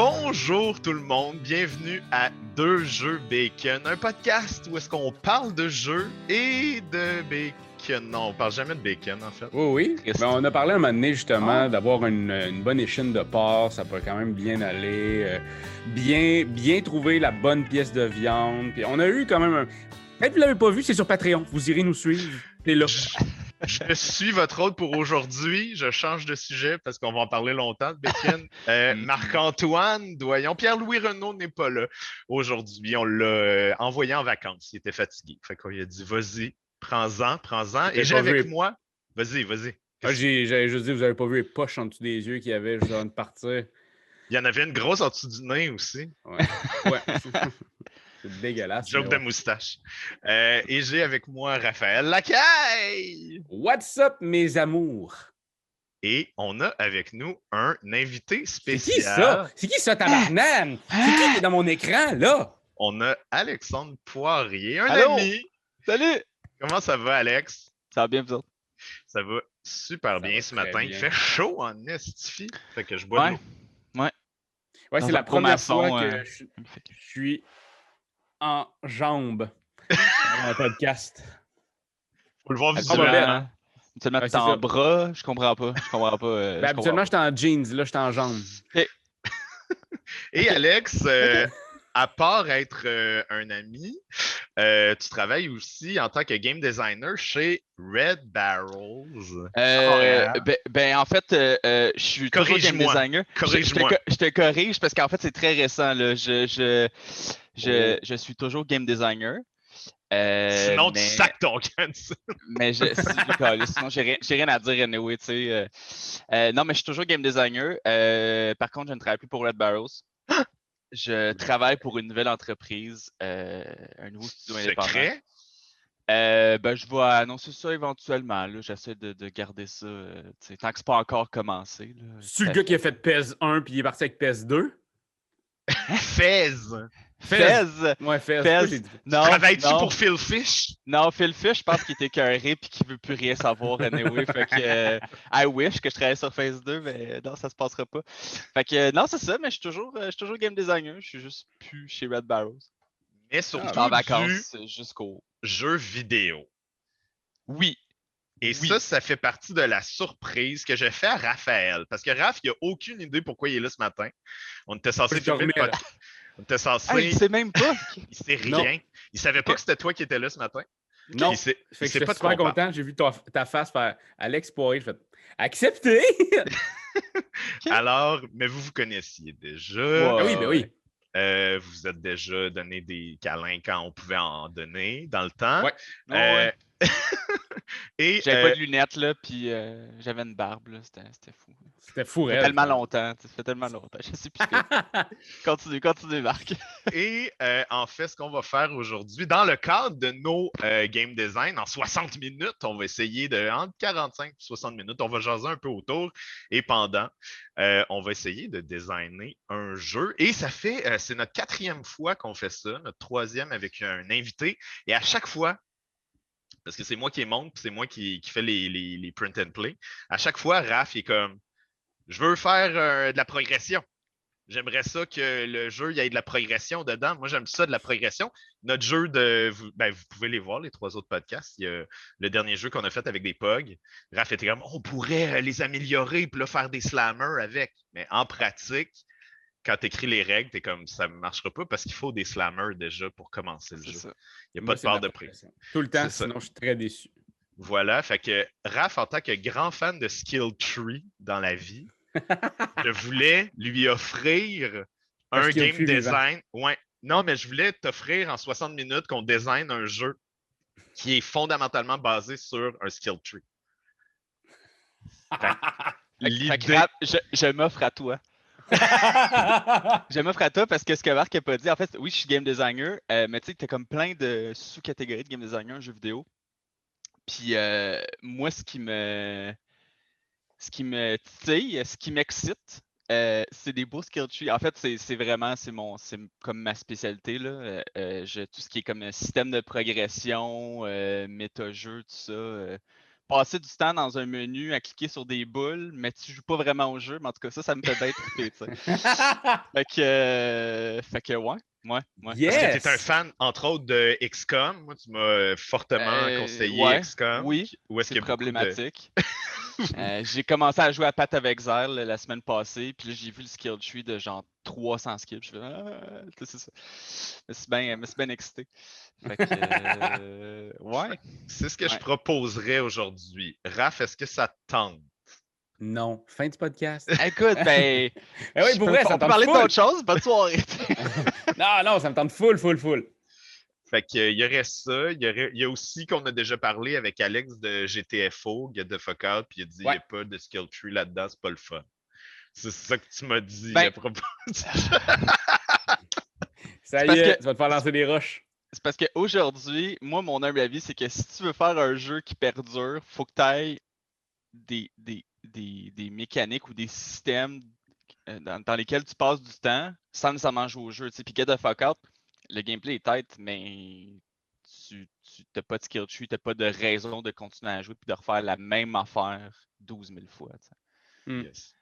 Bonjour tout le monde, bienvenue à Deux Jeux Bacon, un podcast où est-ce qu'on parle de jeux et de bacon. Non, on parle jamais de bacon en fait. Oui, oui. Ben, on a parlé un moment donné justement d'avoir une, une bonne échine de porc, ça peut quand même bien aller, euh, bien, bien trouver la bonne pièce de viande. Puis on a eu quand même un. Peut-être que vous l'avez pas vu, c'est sur Patreon. Vous irez nous suivre. C'est là. Je suis votre hôte pour aujourd'hui. Je change de sujet parce qu'on va en parler longtemps de. Euh, Marc-Antoine Doyon, Pierre-Louis Renault n'est pas là aujourd'hui. On l'a euh, envoyé en vacances. Il était fatigué. Fait qu'on lui a dit vas-y, prends-en, prends-en. Et J'ai avec vu. moi. Vas-y, vas-y. Ah, J'avais juste dit, vous avez pas vu les poches en dessous des yeux qu'il y avait juste avant de partir. Il y en avait une grosse en dessous du nez aussi. Ouais. ouais. c'est dégueulasse. Joke de ouais. moustache. Euh, et j'ai avec moi Raphaël Lacaille. What's up, mes amours? Et on a avec nous un invité C'est spécial. qui ça? C'est qui ça, tabarnane? C'est qui qui est dans mon écran, là? On a Alexandre Poirier, un Allô? ami. Salut! Comment ça va, Alex? Ça va bien, vous autres? Ça va super Ça bien va ce matin. Il fait chaud en estifie. Fait que je bois de Ouais. l'eau. Ouais, Dans c'est la première fois que euh, je, je suis en jambes dans un podcast. Faut le voir visuellement. ben, Habituellement, Ouais, t'es en ça. bras, je comprends pas. Je comprends pas. euh, Ben, je habituellement, j'étais en jeans, là, j'étais en jambes. Et Alex, euh, à part être euh, un ami, euh, tu travailles aussi en tant que game designer chez Red Barrels. Euh, ben, ben, en fait, euh, euh, je suis toujours game Corrige-moi. designer. Je- Je, te, Corrige-moi. co- je te corrige parce qu'en fait, c'est très récent. Là. Je, je, je, je suis toujours game designer. Euh, Sinon, mais, tu sacs ton cancel. mais je, si, je colle, sinon, j'ai rien, j'ai rien à dire anyway, tu sais. euh. Euh, non, mais je suis toujours game designer. Euh, par contre, je ne travaille plus pour Red Barrels. Je travaille pour une nouvelle entreprise, euh, un nouveau studio indépendant. Secret? Euh, ben, je vais annoncer ça éventuellement. là. J'essaie de, de garder ça. euh, tu sais, tant que c'est pas encore commencé. là. C'est le gars qui a fait PES 1 puis il est parti avec PES 2? Fez. Fez! Ouais. Fez. Dit- Non, Travailles-tu non, pour Phil Fish? non, Phil Fish, je pense qu'il était écœuré puis qu'il veut plus rien savoir anyway. fait que euh, I wish que je travaillais sur Phase 2, mais non, ça se passera pas. Fait que euh, non, c'est ça, mais je suis toujours, euh, je suis toujours game designer. Je suis juste plus chez Red Barrels. Mais Je suis surtout en du vacances jusqu'au. jeu vidéo. Oui. Et Oui. ça, ça fait partie de la surprise que j'ai fait à Raphaël. Parce que Raph, il a aucune idée pourquoi il est là ce matin. On était censé Je filmer le podcast. On était censé. Il sait même pas. Il sait Non. rien. Il savait pas que c'était toi qui étais là ce matin. Non. Il sait, il Fait que sait j'étais pas de super content. J'ai vu ta, ta face faire Alex Poirier. Je fais accepter. Alors, mais vous vous connaissiez déjà. Ouais. Oui, ben oui. Euh, vous vous êtes déjà donné des câlins quand on pouvait en donner dans le temps. Ouais. Euh, et J'avais euh, pas de lunettes, là, puis euh, j'avais une barbe, là. C'était c'était fou. C'était fou, Ça fait tellement longtemps. Ça fait tellement longtemps. Je sais plus. continue, continue, Marc. Et euh, en fait, ce qu'on va faire aujourd'hui, dans le cadre de nos euh, game design, en 60 minutes, on va essayer de, entre 45 et 60 minutes, on va jaser un peu autour. Et pendant, euh, on va essayer de designer un jeu. Et ça fait, euh, c'est notre quatrième fois qu'on fait ça, notre troisième avec un invité. Et à chaque fois, parce que c'est moi qui monte, c'est moi qui, fais les, print and play, à chaque fois, Raph est comme, je veux faire euh, de la progression. J'aimerais ça que le jeu, il y ait de la progression dedans. Moi, j'aime ça de la progression. Notre jeu de. Vous, ben, vous pouvez les voir, les trois autres podcasts. Il y a le dernier jeu qu'on a fait avec des POG. Raph était comme on pourrait euh, les améliorer puis là, faire des slammers avec. Mais en pratique, quand tu écris les règles, tu es comme ça ne marchera pas parce qu'il faut des slammers déjà pour commencer le jeu. ça. Il n'y a Moi, pas de part de prix. Tout le temps, ça. sinon je suis très déçu. Voilà, fait que Raph, en tant que grand fan de Skill Tree dans la vie, je voulais lui offrir Un game design. Ouais. Non, mais je voulais t'offrir en 60 minutes qu'on design un jeu qui est fondamentalement basé sur un skill tree. L'idée. Raph, je, je m'offre à toi. Je m'offre à toi parce que ce que Marc n'a pas dit, en fait, oui, je suis game designer, euh, mais tu sais, tu as comme plein de sous-catégories de game designer en jeu vidéo. Puis euh, moi, ce qui me ce qui me titille, ce qui m'excite, euh, c'est des beaux skill trees. En fait, c'est vraiment c'est mon c'est comme ma spécialité. Là. Tout ce qui est comme système de progression, euh, méta-jeu, tout ça. Passer du temps dans un menu à cliquer sur des boules, mais tu joues pas vraiment au jeu. Mais en tout cas, ça, ça me fait bien triper, tu sais. fait que, euh, fait que, ouais. Ouais, ouais. Est-ce que tu es un fan, entre autres, de XCOM? Moi, tu m'as euh, fortement Euh, conseillé ouais, XCOM. oui, C'est a beaucoup de- problématique. Euh, j'ai commencé à jouer à Path of Exile euh, la semaine passée, puis là j'ai vu le skill tree de genre 300 skips. Je fais ah, c'est ça. Je me suis bien, suis excité. Fait que, euh, ouais. C'est ce que je proposerais aujourd'hui. Raph, est-ce que ça te tente? Non. Fin du podcast. Écoute, ben. Eh oui, pour vrai, on ça peut me tente parler d'autre chose. Bonne soirée. Non, non, ça me tente full, full, full. Fait qu'il y aurait ça. Il y, aurait- il y a aussi qu'on a déjà parlé avec Alex de GTFO, Get the Fuck Out, puis il a dit il n'y a pas de skill tree là-dedans, c'est pas le fun. C'est ça que tu m'as dit Ben- à propos. Ça y est, que- tu vas te faire lancer des roches. C'est parce qu'aujourd'hui, moi, mon humble avis, c'est que si tu veux faire un jeu qui perdure, faut que tu ailles des, des, des, des mécaniques ou des systèmes euh, dans, dans lesquels tu passes du temps sans nécessairement jouer au jeu. tu sais. Puis Get the Fuck Out, le gameplay est tête, mais tu n'as pas de skill tree, tu n'as pas de raison de continuer à jouer puis de refaire la même affaire 12 000 fois. Hmm. Yes.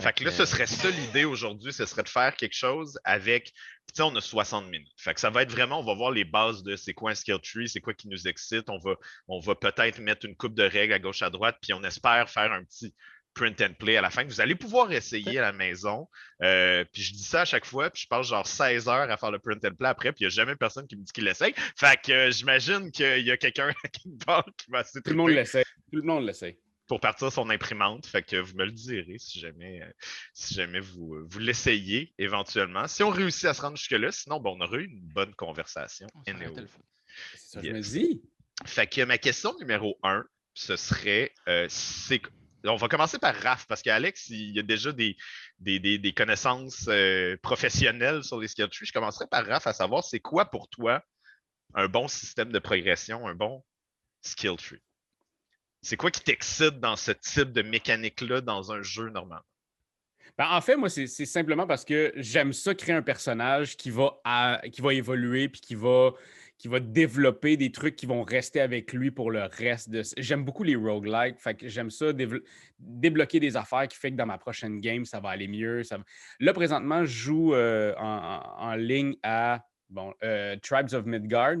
Fait que là, ce serait ça l'idée aujourd'hui, ce serait de faire quelque chose avec. Tu sais, on a 60 minutes. Fait que ça va être vraiment, on va voir les bases de c'est quoi un skill tree, c'est quoi qui nous excite. On va, on va peut-être mettre une coupe de règles à gauche à droite, puis on espère faire un petit print and play à la fin que vous allez pouvoir essayer à la maison. Euh, puis je dis ça à chaque fois, puis je passe genre 16 heures à faire le print and play après, puis il n'y a jamais personne qui me dit qu'il l'essaye. Fait que euh, j'imagine qu'il y a quelqu'un à quelque part qui va assez Tout le monde l'essaie. Tout le monde l'essaie. Pour partir son imprimante. Fait que vous me le direz si jamais, euh, si jamais vous, euh, vous l'essayez éventuellement. Si on réussit à se rendre jusque-là, sinon, bon, on aurait eu une bonne conversation. C'est ça que je me dis. Fait que ma question numéro un, ce serait, euh, c'est... On va commencer par Raph, parce qu'Alex, il y a déjà des, des, des- des connaissances euh, professionnelles sur les skill trees. Je commencerai par Raph à savoir c'est quoi pour toi un bon système de progression, un bon skill tree? C'est quoi qui t'excite dans ce type de mécanique-là dans un jeu normal? Ben, en fait, moi, c'est simplement parce que j'aime ça créer un personnage qui va, à- qui va évoluer puis qui va, qui va développer des trucs qui vont rester avec lui pour le reste de. J'aime beaucoup les roguelikes. Fait que j'aime ça débloquer des affaires qui fait que dans ma prochaine game, ça va aller mieux. ça va- Là, présentement, je joue euh, en, en- en ligne à bon, euh, Tribes of Midgard.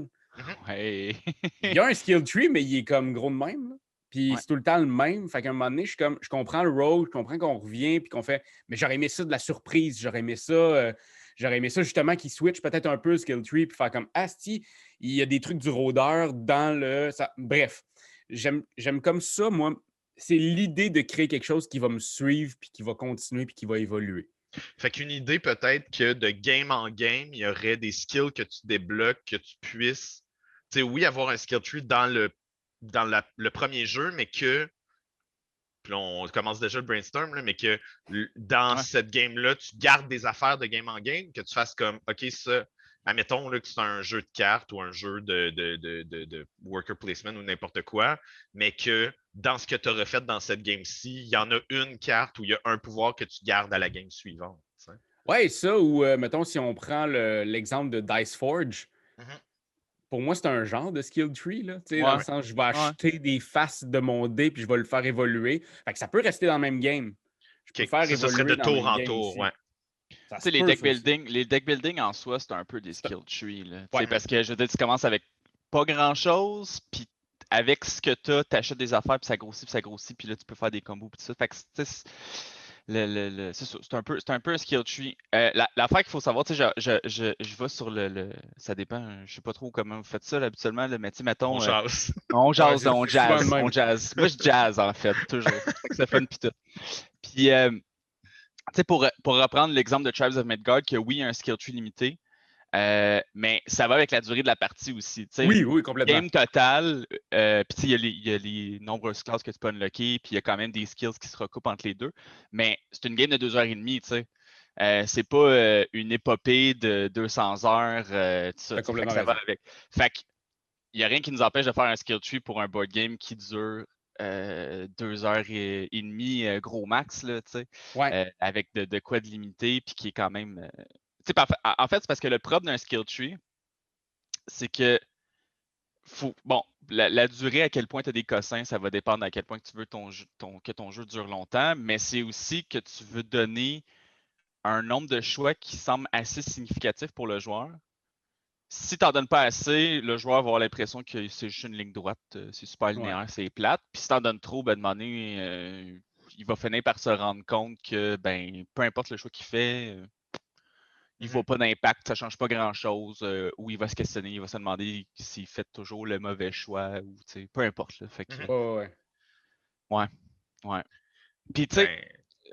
Ouais. Il y a un skill tree, mais il est comme gros de même. là. Puis Ouais. c'est tout le temps le même. Fait qu'à un moment donné, je, suis comme, je comprends le road, je comprends qu'on revient, puis qu'on fait. Mais j'aurais aimé ça de la surprise. J'aurais aimé ça. euh, j'aurais aimé ça justement qu'il switch peut-être un peu le skill tree, puis faire comme Asti, il y a des trucs du rôdeur dans le. ça- Bref, j'aime j'aime comme ça, moi. C'est l'idée de créer quelque chose qui va me suivre, puis qui va continuer, puis qui va évoluer. Fait qu'une idée peut-être que de game en game, il y aurait des skills que tu débloques, que tu puisses, tu sais, oui, avoir un skill tree dans le, dans la- le premier jeu, mais que, puis on commence déjà le brainstorm, là, mais que dans Ouais. cette game-là, tu gardes des affaires de game en game, que tu fasses comme, OK, ça, admettons là, que c'est un jeu de cartes ou un jeu de, de, de, de- worker placement ou n'importe quoi, mais que dans ce que tu aurais fait dans cette game-ci, il y en a une carte où il y a un pouvoir que tu gardes à la game suivante. Ouais, ça, ou euh, mettons, si on prend le- l'exemple de Dice Forge, Mhm. Pour moi, c'est un genre de skill tree, là. tu sais, Ouais. Dans le sens, je vais acheter des faces de mon dé puis je vais le faire évoluer. Fait que ça peut rester dans le même game. Je peux faire ça, ce serait évoluer de dans le tour en tour, aussi. ouais. Ça Tu se sais, les deck ça building, les deck building en soi, c'est un peu des skill trees. Là. Ouais. Parce que je veux dire, tu commences avec pas grand chose, puis avec ce que tu as, tu achètes des affaires, puis ça grossit, puis ça grossit, puis là, tu peux faire des combos, puis tout ça. Fait que tu sais, c'est- le, le- le- c'est un, peu- c'est un peu un skill tree. Euh, la- L'affaire qu'il faut savoir, tu sais, je, je, je, je vais sur le, le- Ça dépend, je sais pas trop comment vous faites ça là, habituellement, là, mais tu sais, mettons. On euh, jase. on jazz, même. on jazz. Moi, je jazz, en fait, toujours. C'est ça fun, puis tout. Puis, euh, tu sais, pour, pour reprendre l'exemple de Tribes of Midgard, que oui, il y a un skill tree limité, euh, mais ça va avec la durée de la partie aussi. Oui, oui, complètement. Game total, euh, puis il y, a les- il y a les nombreuses classes que tu peux unlocker, puis il y a quand même des skills qui se recoupent entre les deux. Mais c'est une game de deux heures et demie, tu sais. Euh, c'est pas une épopée de 200 heures, ça. Fait que ça va avec. Fait il n'y a rien qui nous empêche de faire un skill tree pour un board game qui dure euh, deux heures et, et demie, euh, gros max, là, tu sais, Ouais. euh, avec de, de quoi de limité, puis qui est quand même. En fait, c'est parce que le propre d'un skill tree, c'est que faut, bon, la, durée, à quel point tu as des cossins, ça va dépendre à quel point tu veux ton que ton jeu dure longtemps, mais c'est aussi que tu veux donner un nombre de choix qui semble assez significatif pour le joueur. Si tu n'en donnes pas assez, le joueur va avoir l'impression que c'est juste une ligne droite, euh, c'est super linéaire, c'est plate. Puis si tu en donnes trop, ben, euh, il va finir par se rendre compte que ben, peu importe le choix qu'il fait, euh, il ne voit mmh pas d'impact, ça ne change pas grand-chose, ou il va se questionner, il va se demander s'il fait toujours le mauvais choix, ou peu importe. Là, fait que, ouais. ouais. Ouais. Puis tu sais,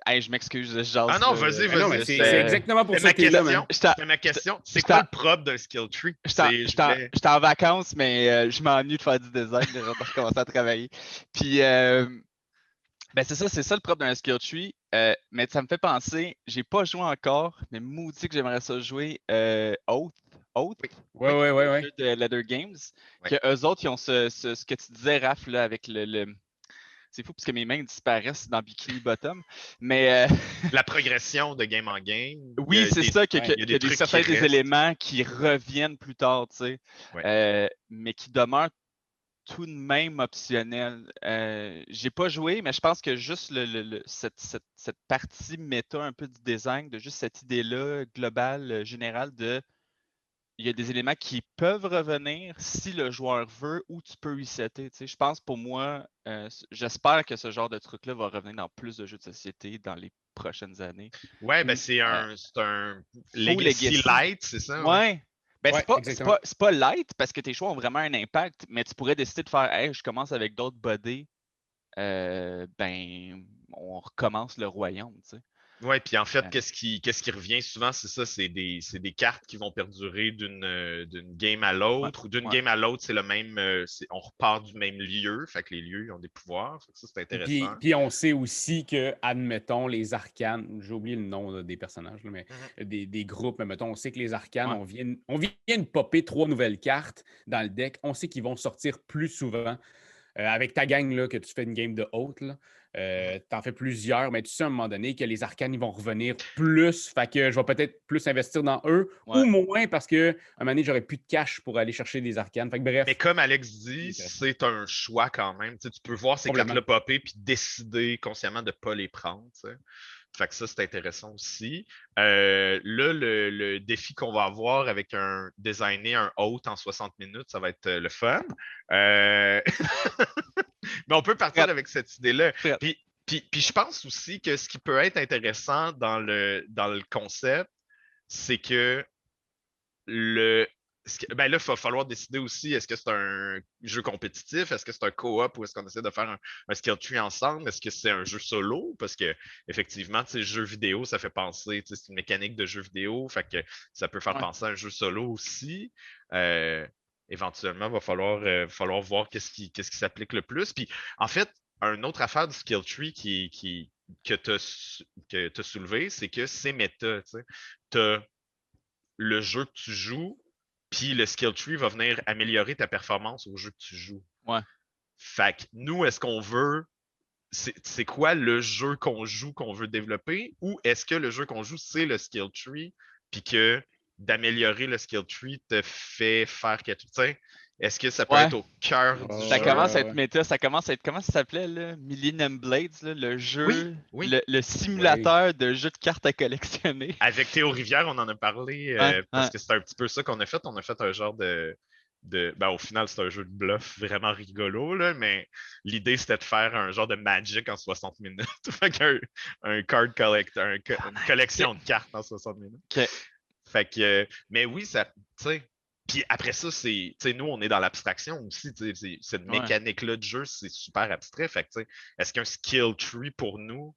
ben je m'excuse, je Ah non, vas-y, ah vas-y. c'est exactement pour ça que là. C'est ma question. C'est quoi le propre d'un skill tree? J'étais en vacances, mais euh, je m'ennuie de faire du design, de recommencer à travailler. Puis, euh, ben c'est ça, c'est ça le propre d'un skill tree. Euh, mais ça me fait penser, j'ai pas joué encore, mais maudit que j'aimerais ça jouer Oath. Oath? Oui, oui, oui. ouais. De Leather Games. Que eux autres, ils ont ce, ce, que tu disais, Raph, là, avec le c'est fou parce que mes mains disparaissent dans Bikini Bottom. Mais. Euh, La progression de game en game. Oui, c'est ça, qu'il y a, des, certains des éléments qui reviennent plus tard, tu sais. Euh, mais qui demeurent tout de même optionnels. Euh, J'ai pas joué, mais je pense que juste le, cette, cette, partie méta un peu du design, de juste cette idée-là globale, générale de il y a des éléments qui peuvent revenir si le joueur veut ou tu peux resetter. Tu sais, je pense pour moi, euh, j'espère que ce genre de truc-là va revenir dans plus de jeux de société dans les prochaines années. Ouais, ben c'est un, un Legacy, Light, c'est ça? Ouais. Ben, c'est pas, pas, light parce que tes choix ont vraiment un impact, mais tu pourrais décider de faire Hey, je commence avec d'autres bodies. Euh, ben, on recommence le royaume. Tu sais. Oui, puis en fait, qu'est-ce qui, revient souvent, c'est ça, c'est des, des, cartes qui vont perdurer d'une, euh, game à l'autre, ou d'une game à l'autre, c'est le même, euh, on repart du même lieu, fait que les lieux, ils ont des pouvoirs, ça, c'est intéressant. Puis, on sait aussi que, admettons, les arcanes, j'ai oublié le nom des personnages, mais mmh des, des, groupes, mais mettons, on sait que les arcanes, on, vient, on vient de popper trois nouvelles cartes dans le deck, on sait qu'ils vont sortir plus souvent. Euh, avec ta gang, là, que tu fais une game de haute, euh, tu en fais plusieurs, mais tu sais à un moment donné que les arcanes ils vont revenir plus. Fait que je vais peut-être plus investir dans eux ou moins parce que un moment donné, j'aurais plus de cash pour aller chercher des arcanes. Fait bref. Mais comme Alex dit, c'est un choix quand même. tu peux voir ces cartes-là popper puis décider consciemment de ne pas les prendre. Fait que ça, c'est intéressant aussi. Euh, là, le, défi qu'on va avoir avec un designer un hôte en 60 minutes, ça va être euh, le fun. Euh, mais on peut partir avec cette idée-là. Puis, puis, je pense aussi que ce qui peut être intéressant dans le, dans le concept, c'est que le, ben là, il va falloir décider aussi, est-ce que c'est un jeu compétitif, est-ce que c'est un co-op ou est-ce qu'on essaie de faire un, skill tree ensemble, est-ce que c'est un jeu solo? Parce que effectivement, jeu vidéo, ça fait penser, c'est une mécanique de jeu vidéo, fait que ça peut faire penser à un jeu solo aussi. Euh, éventuellement, il va falloir, euh, falloir voir qu'est-ce qui, qu'est-ce qui s'applique le plus. Puis en fait, une autre affaire du skill tree qui, qui, que tu as soulevé, c'est que c'est méta. Tu as le jeu que tu joues, puis le skill tree va venir améliorer ta performance au jeu que tu joues. Ouais. Fait que nous, est-ce qu'on veut. C'est quoi le jeu qu'on joue qu'on veut développer? Ou est-ce que le jeu qu'on joue, c'est le skill tree, puis que d'améliorer le skill tree te fait faire quelque chose? Est-ce que ça peut être au cœur du Ça commence à être méta, ça commence à être, comment ça s'appelait, là? Millennium Blades, le jeu, Le, simulateur de jeu de cartes à collectionner. Avec Théo Rivière, on en a parlé, euh, parce que c'est un petit peu ça qu'on a fait. On a fait un genre de... de ben, au final, c'est un jeu de bluff vraiment rigolo, là, mais l'idée, c'était de faire un genre de Magic en 60 minutes. fait un, un card collector, une collection de cartes en 60 minutes. Fait que, mais oui, ça, tu sais, puis après ça, c'est, nous, on est dans l'abstraction aussi. Cette mécanique-là de jeu, c'est super abstrait. Fait que, est-ce qu'un skill tree pour nous,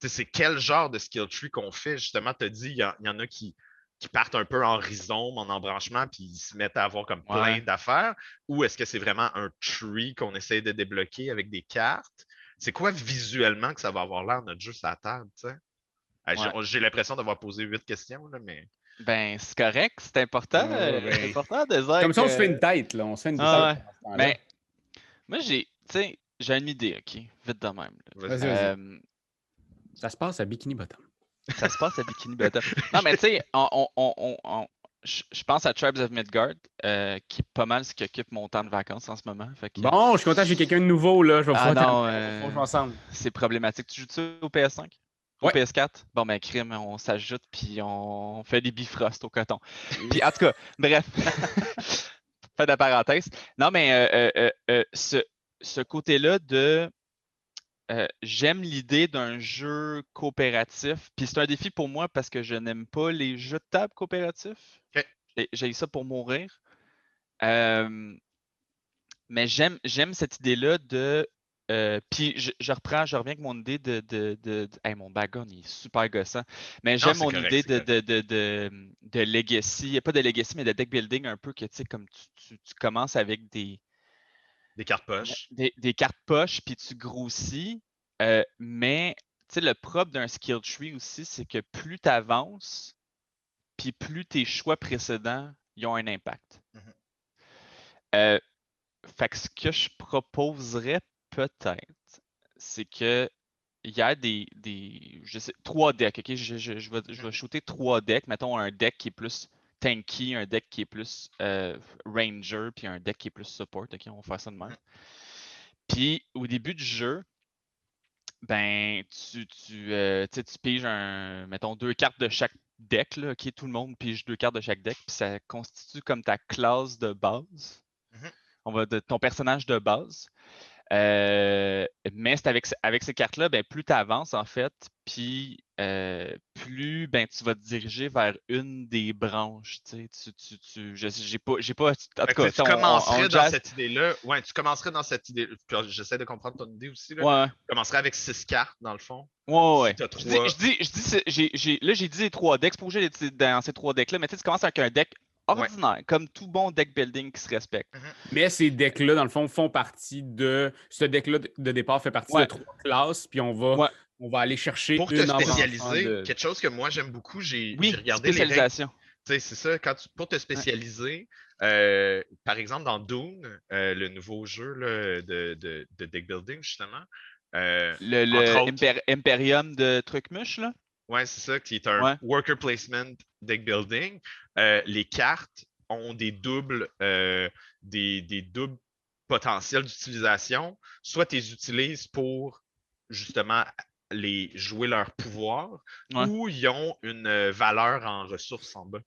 c'est quel genre de skill tree qu'on fait? Justement, tu as dit, il y, en a qui, qui partent un peu en rhizome, en embranchement, puis ils se mettent à avoir comme plein d'affaires. Ou est-ce que c'est vraiment un tree qu'on essaie de débloquer avec des cartes? C'est quoi visuellement que ça va avoir l'air notre jeu sur la table? J'ai l'impression d'avoir posé huit questions, là, mais. Ben, c'est correct, c'est important. Euh, c'est important de dire. Comme ça, on se fait une tête, là. On se fait une ah, tête. Ben, moi, j'ai, j'ai une idée, OK? Vite de même. Vas-y, euh, Ça se passe à Bikini Bottom. Ça se passe à Bikini Bottom. non, mais tu sais, on, on, on, je, je pense à Tribes of Midgard, euh, qui est pas mal ce qui occupe mon temps de vacances en ce moment. Fait que Bon, je suis content, j'ai quelqu'un de nouveau, là. Je vais Ah non, euh, ensemble. c'est problématique. Tu joues-tu au PS5? Au Ouais. PS4? Bon, ben, crime, on s'ajoute, puis on fait des bifrosts au coton. Puis, en tout cas, bref. Fin de la parenthèse. Non, mais euh, euh, euh, ce, ce côté-là de. J'aime l'idée d'un jeu coopératif. Puis c'est un défi pour moi parce que je n'aime pas les jeux de table coopératifs. Ok. J'ai- ça pour mourir. Mais j'aime cette idée-là de. Euh, puis je, je reprends, je reviens avec mon idée de. de, de, de- hey, mon background il est super gossant. Mais j'aime mon correct, idée de, de, de, de, de legacy. Pas de legacy, mais de deck building un peu que tu sais, comme tu, tu, tu commences avec des, Des cartes poches. des, des cartes poches, puis tu grossis. euh, mais tu sais, le propre d'un skill tree aussi, c'est que plus tu avances, puis plus tes choix précédents ils ont un impact. Mhm. Euh, fait que ce que je proposerais peut-être, c'est que il y a des, des je sais, trois decks, ok? Je, je- je vais, je vais shooter trois decks. Mettons un deck qui est plus tanky, un deck qui est plus euh, ranger, puis un deck qui est plus support. Ok, on va faire ça de même. Puis au début du jeu, ben tu, tu, euh, tu piges un, mettons, deux cartes de chaque deck, là, ok? Tout le monde pige deux cartes de chaque deck, puis ça constitue comme ta classe de base. Mhm. On va de ton personnage de base. Euh, mais c'est avec, avec ces cartes-là, ben, plus tu avances en fait, puis euh, plus ben, tu vas te diriger vers une des branches. Tu, tu, tu, j'ai pas, j'ai pas. En tout cas, tu on- on- on commencerais dans jazz- cette idée-là. Ouais, tu commencerais dans cette idée. J'essaie de comprendre ton idée aussi. Là. Ouais, Tu commencerais avec six cartes, dans le fond. ouais, ouais. Je dis, je dis, je dis, c'est- j'ai- j'ai- là, j'ai dit les trois decks. Obligé d'être dans ces trois decks-là, mais tu sais, tu commences avec un deck ordinaire, comme tout bon deck building qui se respecte. Mais ces decks-là, dans le fond, font partie de. Ce deck-là de de départ fait partie Ouais. de trois classes, puis on va, Ouais. on va aller chercher Pour te une spécialiser, de- quelque chose que moi j'aime beaucoup, j'ai Oui, regardé les spécialisation. Tu sais, c'est ça, quand tu- pour te spécialiser, euh, par exemple dans Dune, euh, le nouveau jeu là, de, de, de deck building, justement. euh, Le, le Imperium de Trucmuche, là? Ouais, c'est ça, qui est un Ouais. worker placement deck building. Euh, les cartes ont des doubles, euh, des, des doubles potentiels d'utilisation. Soit tu les utilises pour justement les jouer leur pouvoir, Ouais. ou ils ont une euh, valeur en ressources en bas.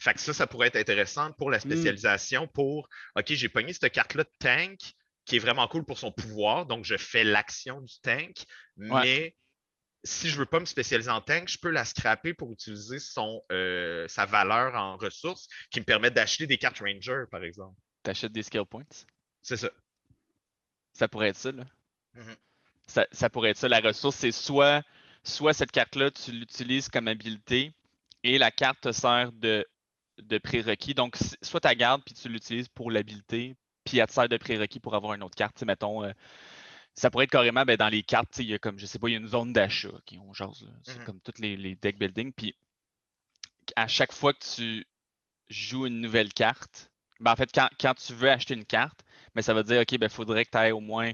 Fait que ça, ça pourrait être intéressant pour la spécialisation, pour OK, j'ai pogné cette carte-là de tank qui est vraiment cool pour son pouvoir, donc je fais l'action du tank, Ouais. mais si je veux pas me spécialiser en tank, je peux la scraper pour utiliser son, euh, sa valeur en ressources qui me permet d'acheter des cartes Ranger, par exemple. T'achètes des skill points? C'est ça. Ça pourrait être ça, là. Mhm. ça, ça pourrait être ça. La ressource, c'est soit, soit cette carte-là, tu l'utilises comme habilité et la carte te sert de, de prérequis. Donc, soit tu la gardes puis tu l'utilises pour l'habilité, puis elle te sert de prérequis pour avoir une autre carte. Tu sais, mettons, euh, ça pourrait être carrément ben, dans les cartes, tu sais, il y a comme, je sais pas, il y a une zone d'achat qui on jase, là. C'est Mhm. comme tous les, les deck building. Puis à chaque fois que tu joues une nouvelle carte, ben, en fait, quand, quand tu veux acheter une carte, ben, ça va dire, OK, il faudrait que tu aies au moins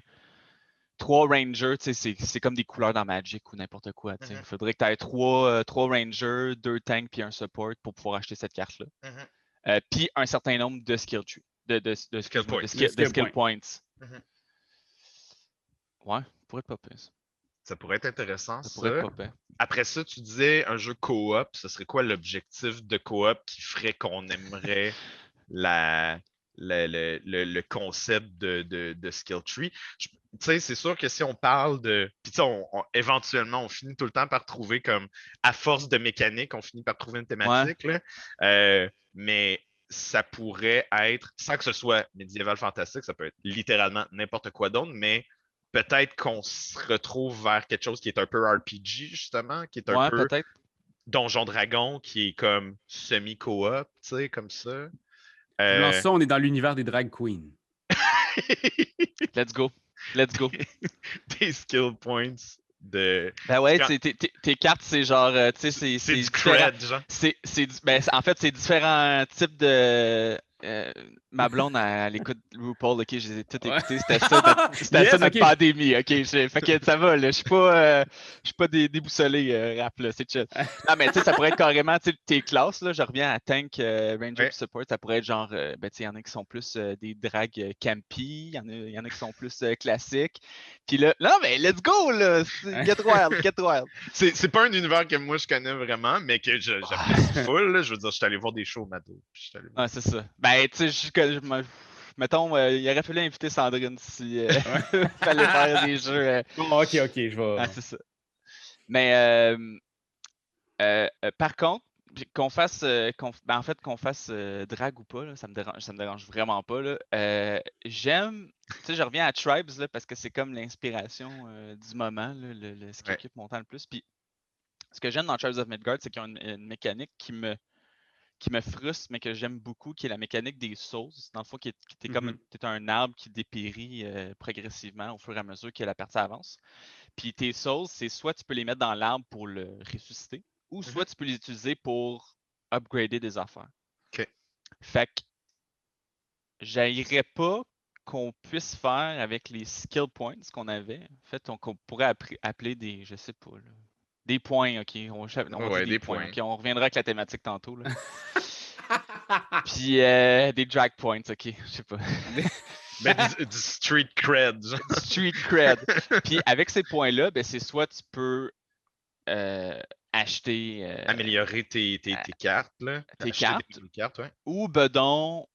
trois rangers, tu sais, c'est c'est comme des couleurs dans Magic ou n'importe quoi. tu sais. Il Mhm. faudrait que tu aies trois, euh, trois rangers, deux tanks puis un support pour pouvoir acheter cette carte-là. Mhm. Euh, puis un certain nombre de skill tree, de, de, de, skill, de skill skill points. Ouais, pourrait être pas ça. Ça pourrait être intéressant, Ça ça. pourrait être pas pire. Après ça, tu disais un jeu coop. Ce serait quoi l'objectif de coop qui ferait qu'on aimerait la, la- le, le- le concept de, de, de skill tree? Tu sais, c'est sûr que si on parle de. Puis, tu sais, on- on- éventuellement, on finit tout le temps par trouver comme. À force de mécanique, on finit par trouver une thématique. là. Euh, mais ça pourrait être, sans que ce soit médiéval fantastique, ça peut être littéralement n'importe quoi d'autre, mais peut-être qu'on se retrouve vers quelque chose qui est un peu RPG, justement, qui est un Ouais, peu peut-être. Donjon Dragon, qui est comme semi-coop, tu sais, comme ça. Euh, ça, on est dans l'univers des drag queens. Let's go. Let's go. des skill points de. Ben ouais, Quand- tes, tes- tes cartes, c'est genre, euh, tu sais, c'est C'est du différent- cred, genre. C'est, ben, c'est- en fait, c'est différents types de. Euh, ma blonde, elle, elle écoute RuPaul, ok, je les ai toutes écoutées. C'était ça, notre, c'était Yes, ça notre pandémie, ok. je- fait que ça va, là. Je suis pas, euh, je suis pas dé- déboussolé, euh, rap, là. C'est chill. Non, mais tu sais, ça pourrait être carrément, tu sais, tes classes, là. Je reviens à Tank, euh, Ranger, Ouais. Support. Ça pourrait être genre, euh, ben, tu sais, il y en a qui sont plus euh, des drags campy, il y, en a- il y en a qui sont plus euh, classiques. Puis là, non, mais let's go, là. Get wild, get wild. C'est c'est pas un univers que moi je connais vraiment, mais que je- j'apprécie full. là. Je veux dire, je suis allé voir des shows Mado. puis je suis allé voir- Ah, c'est ça. Ben, tu sais, je, mettons, euh, il aurait fallu inviter Sandrine si euh, fallait faire des jeux. euh, Bon, ok, ok, je vais. Ah, c'est ça. Mais euh, par contre, qu'on fasse, qu'on- ben, en fait, qu'on fasse euh, drag ou pas, là, ça me dérange, ça me dérange vraiment pas. là. J'aime, tu sais, je reviens à Tribes là, parce que c'est comme l'inspiration du moment, là, le, le- ce qui Ouais. occupe mon temps le plus. Puis, ce que j'aime dans Tribes of Midgard, c'est qu'ils ont une, une mécanique qui me, qui me frustre, mais que j'aime beaucoup, qui est la mécanique des sauces. Dans le fond, qui est, qui est comme Mhm. t'es un arbre qui dépérit euh, progressivement au fur et à mesure que la partie avance. Puis tes souls, c'est soit tu peux les mettre dans l'arbre pour le ressusciter, ou soit tu peux les utiliser pour upgrader des affaires. OK. Fait que j'haïrais pas qu'on puisse faire avec les skill points qu'on avait. En fait, on, qu'on pourrait appeler des, je sais pas, là, des points, ok? On, on Ouais, des, des points. On reviendra avec la thématique tantôt. Là. Puis euh, des drag points, ok? Je sais pas. Ben, du, du street cred. genre. Street cred. Puis avec ces points-là, ben, c'est soit tu peux euh, acheter euh, Améliorer tes, tes, tes cartes. Là. tes Acheter cartes, ouais. ou bedon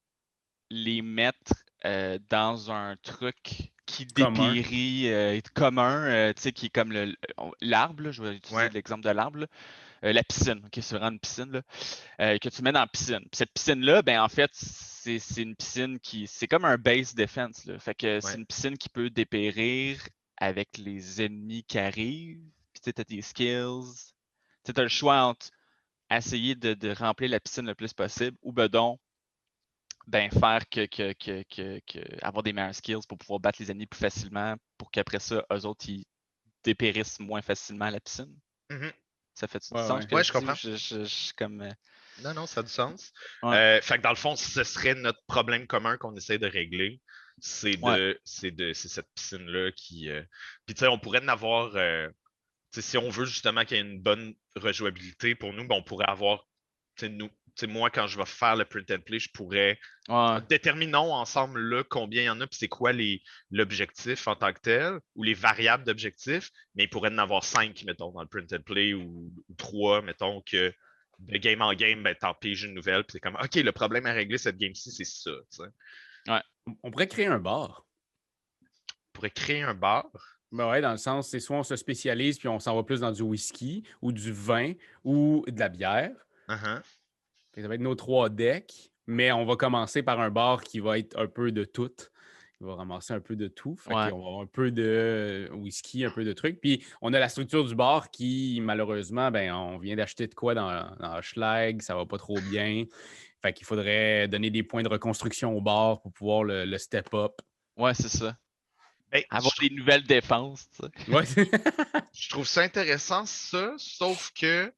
les mettre euh, dans un truc qui dépérit euh, commun, euh, tu sais, qui est comme l'arbre, je vais utiliser Ouais. l'exemple de l'arbre, la piscine, ok, c'est vraiment une piscine, là, que tu mets dans la piscine. Puis cette piscine-là, ben en fait, c'est une piscine qui, c'est comme un base defense, là. Fait que c'est une piscine qui peut dépérir avec les ennemis qui arrivent. Puis tu sais, t'as tes skills. Tu as le choix entre essayer de, de remplir la piscine le plus possible ou bedon, ben faire que, que, que, que- que- avoir des meilleurs skills pour pouvoir battre les ennemis plus facilement pour qu'après ça, eux autres, ils dépérissent moins facilement à la piscine? Mhm. Ça fait du Ouais, sens? ouais. je comprends. Je, je- je comme. euh, Non, non, ça a du sens. Ouais. Euh, fait que dans le fond, ce serait notre problème commun qu'on essaie de régler. C'est de, de, c'est cette piscine-là qui. euh, Puis tu sais, on pourrait en avoir. euh, si on veut justement qu'il y ait une bonne rejouabilité pour nous, ben, on pourrait avoir. tu sais, nous, moi, quand je vais faire le print and play, je pourrais. ouais. Déterminons ensemble là combien il y en a, puis c'est quoi les- l'objectif en tant que tel, ou les variables d'objectif, mais il pourrait en avoir cinq, mettons, dans le print and play, ou, ou trois, mettons, que de game en game, ben, t'en piges une nouvelle, puis c'est comme, OK, le problème à régler cette game-ci, c'est ça. tu sais. On pourrait créer un bar. On pourrait créer un bar. Ben ouais, dans le sens, c'est soit on se spécialise puis on s'en va plus dans du whisky ou du vin ou de la bière. Uh-huh. Ça va être nos trois decks, mais on va commencer par un bar qui va être un peu de tout. Il va ramasser un peu de tout. Fait Ouais. qu'on va avoir un peu de whisky, un peu de trucs. Puis on a la structure du bar qui, malheureusement, ben, on vient d'acheter de quoi dans, dans Schlag, ça va pas trop bien. Fait qu'il faudrait donner des points de reconstruction au bar pour pouvoir le, le step up. Ouais, c'est ça. Ben, Avoir je, des nouvelles défenses, tu sais. Ouais. je trouve ça intéressant, ça, sauf que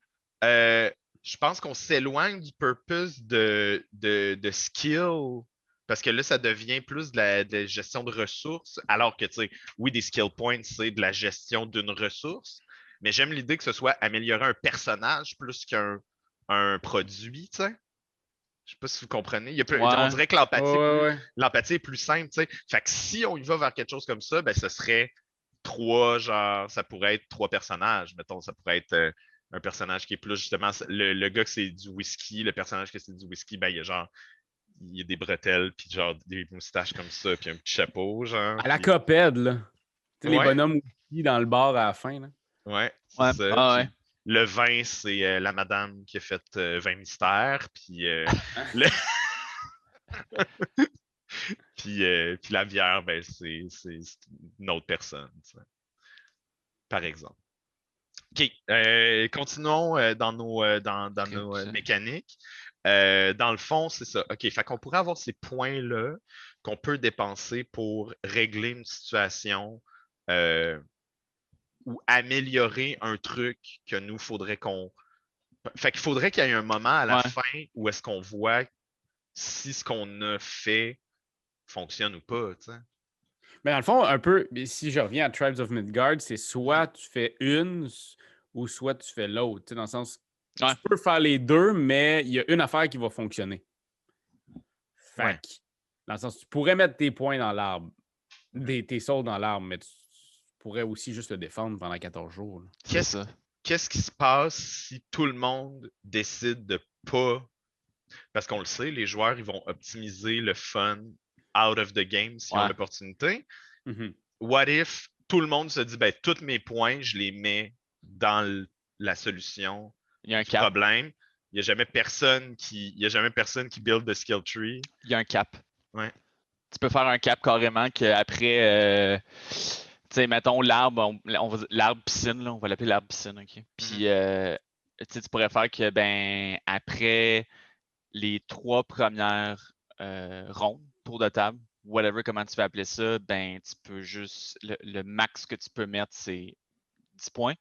euh, je pense qu'on s'éloigne du purpose de, de, de skill. Parce que là, ça devient plus de la, de la gestion de ressources, alors que, tu sais, oui, des skill points, c'est de la gestion d'une ressource. Mais j'aime l'idée que ce soit améliorer un personnage plus qu'un un produit, tu sais. Je sais pas si vous comprenez. Il y a plus- Ouais. On dirait que l'empathie Ouais, ouais, ouais. l'empathie est plus simple, tu sais. Fait que si on y va vers quelque chose comme ça, ben ce serait trois, genre, ça pourrait être trois personnages, mettons, ça pourrait être euh, un personnage qui est plus justement le, le gars que c'est du whisky, le personnage que c'est du whisky, ben il y a genre il y a des bretelles, puis genre des moustaches comme ça, puis un petit chapeau, genre. À la puis- copède, là. Tu sais, Ouais. Les bonhommes whisky dans le bar à la fin. Là. Ouais, c'est Ouais, ça. ah ouais. Le vin, c'est euh, la madame qui a fait euh, vin mystère, puis euh, le- puis, euh, puis la bière, ben, c'est une autre personne, tu sais. par exemple. OK, euh, continuons euh, dans nos, euh, dans, dans nos mécaniques. Dans le fond, c'est ça. OK, fait qu'on pourrait avoir ces points-là qu'on peut dépenser pour régler une situation ou améliorer un truc que nous, faudrait qu'on. Fait qu'il faudrait qu'il y ait un moment à la Ouais. fin où est-ce qu'on voit si ce qu'on a fait fonctionne ou pas. tu sais. Mais dans le fond, un peu, si je reviens à Tribes of Midgard, c'est soit tu fais une ou soit tu fais l'autre. tu sais, Dans le sens, Ouais. tu peux faire les deux, mais il y a une affaire qui va fonctionner. Fait Ouais. que, dans le sens, tu pourrais mettre tes points dans l'arbre, des, tes sauts dans l'arbre, mais tu, tu pourrais aussi juste le défendre pendant 14 jours. Qu'est-ce- ça. Qu'est-ce qui se passe si tout le monde décide de pas. Parce qu'on le sait, les joueurs, ils vont optimiser le fun out of the game s'ils ont Ouais. l'opportunité. Mhm. What if tout le monde se dit, ben, tous mes points, je les mets dans la solution Il y a un cap. problème. Il n'y a jamais personne qui. Il y a jamais personne qui build the skill tree. Il y a un cap. Ouais. Tu peux faire un cap carrément qu'après, euh, tu sais, mettons l'arbre, on, l'arbre piscine, là, on va l'appeler l'arbre piscine, OK? Puis, euh, tu sais, tu pourrais faire que, ben, après les trois premières euh, rondes, tour de table, whatever, comment tu veux appeler ça, ben, tu peux juste, le, le max que tu peux mettre, c'est 10 points.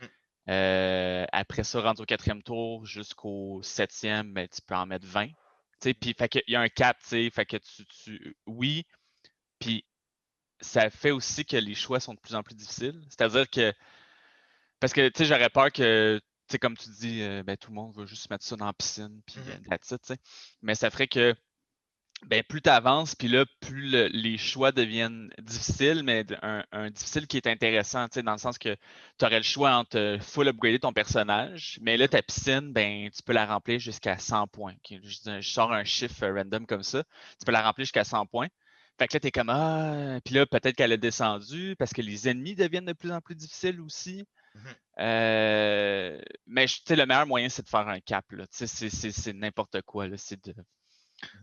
Mhm. Euh, après ça, rendu au quatrième tour jusqu'au septième, ben, tu peux en mettre 20. Tu sais, puis il y a un cap, tu sais, fait que tu, tu oui, puis ça fait aussi que les choix sont de plus en plus difficiles. C'est-à-dire que, parce que, tu sais, j'aurais peur que, tu sais, comme tu dis, euh, ben, tout le monde veut juste mettre ça dans la piscine, puis tu sais. Mais ça ferait que, ben, plus tu avances, puis là, plus le- les choix deviennent difficiles, mais un, un difficile qui est intéressant, tu sais, dans le sens que tu aurais le choix entre full upgrader ton personnage, mais là, ta piscine, ben, tu peux la remplir jusqu'à 100 points. Je, sors un chiffre random comme ça, tu peux la remplir jusqu'à 100 points. Fait que là, tu es comme Ah, puis là, peut-être qu'elle a descendu parce que les ennemis deviennent de plus en plus difficiles aussi. Mhm. Euh, mais le meilleur moyen, c'est de faire un cap. C'est n'importe quoi. là. C'est de.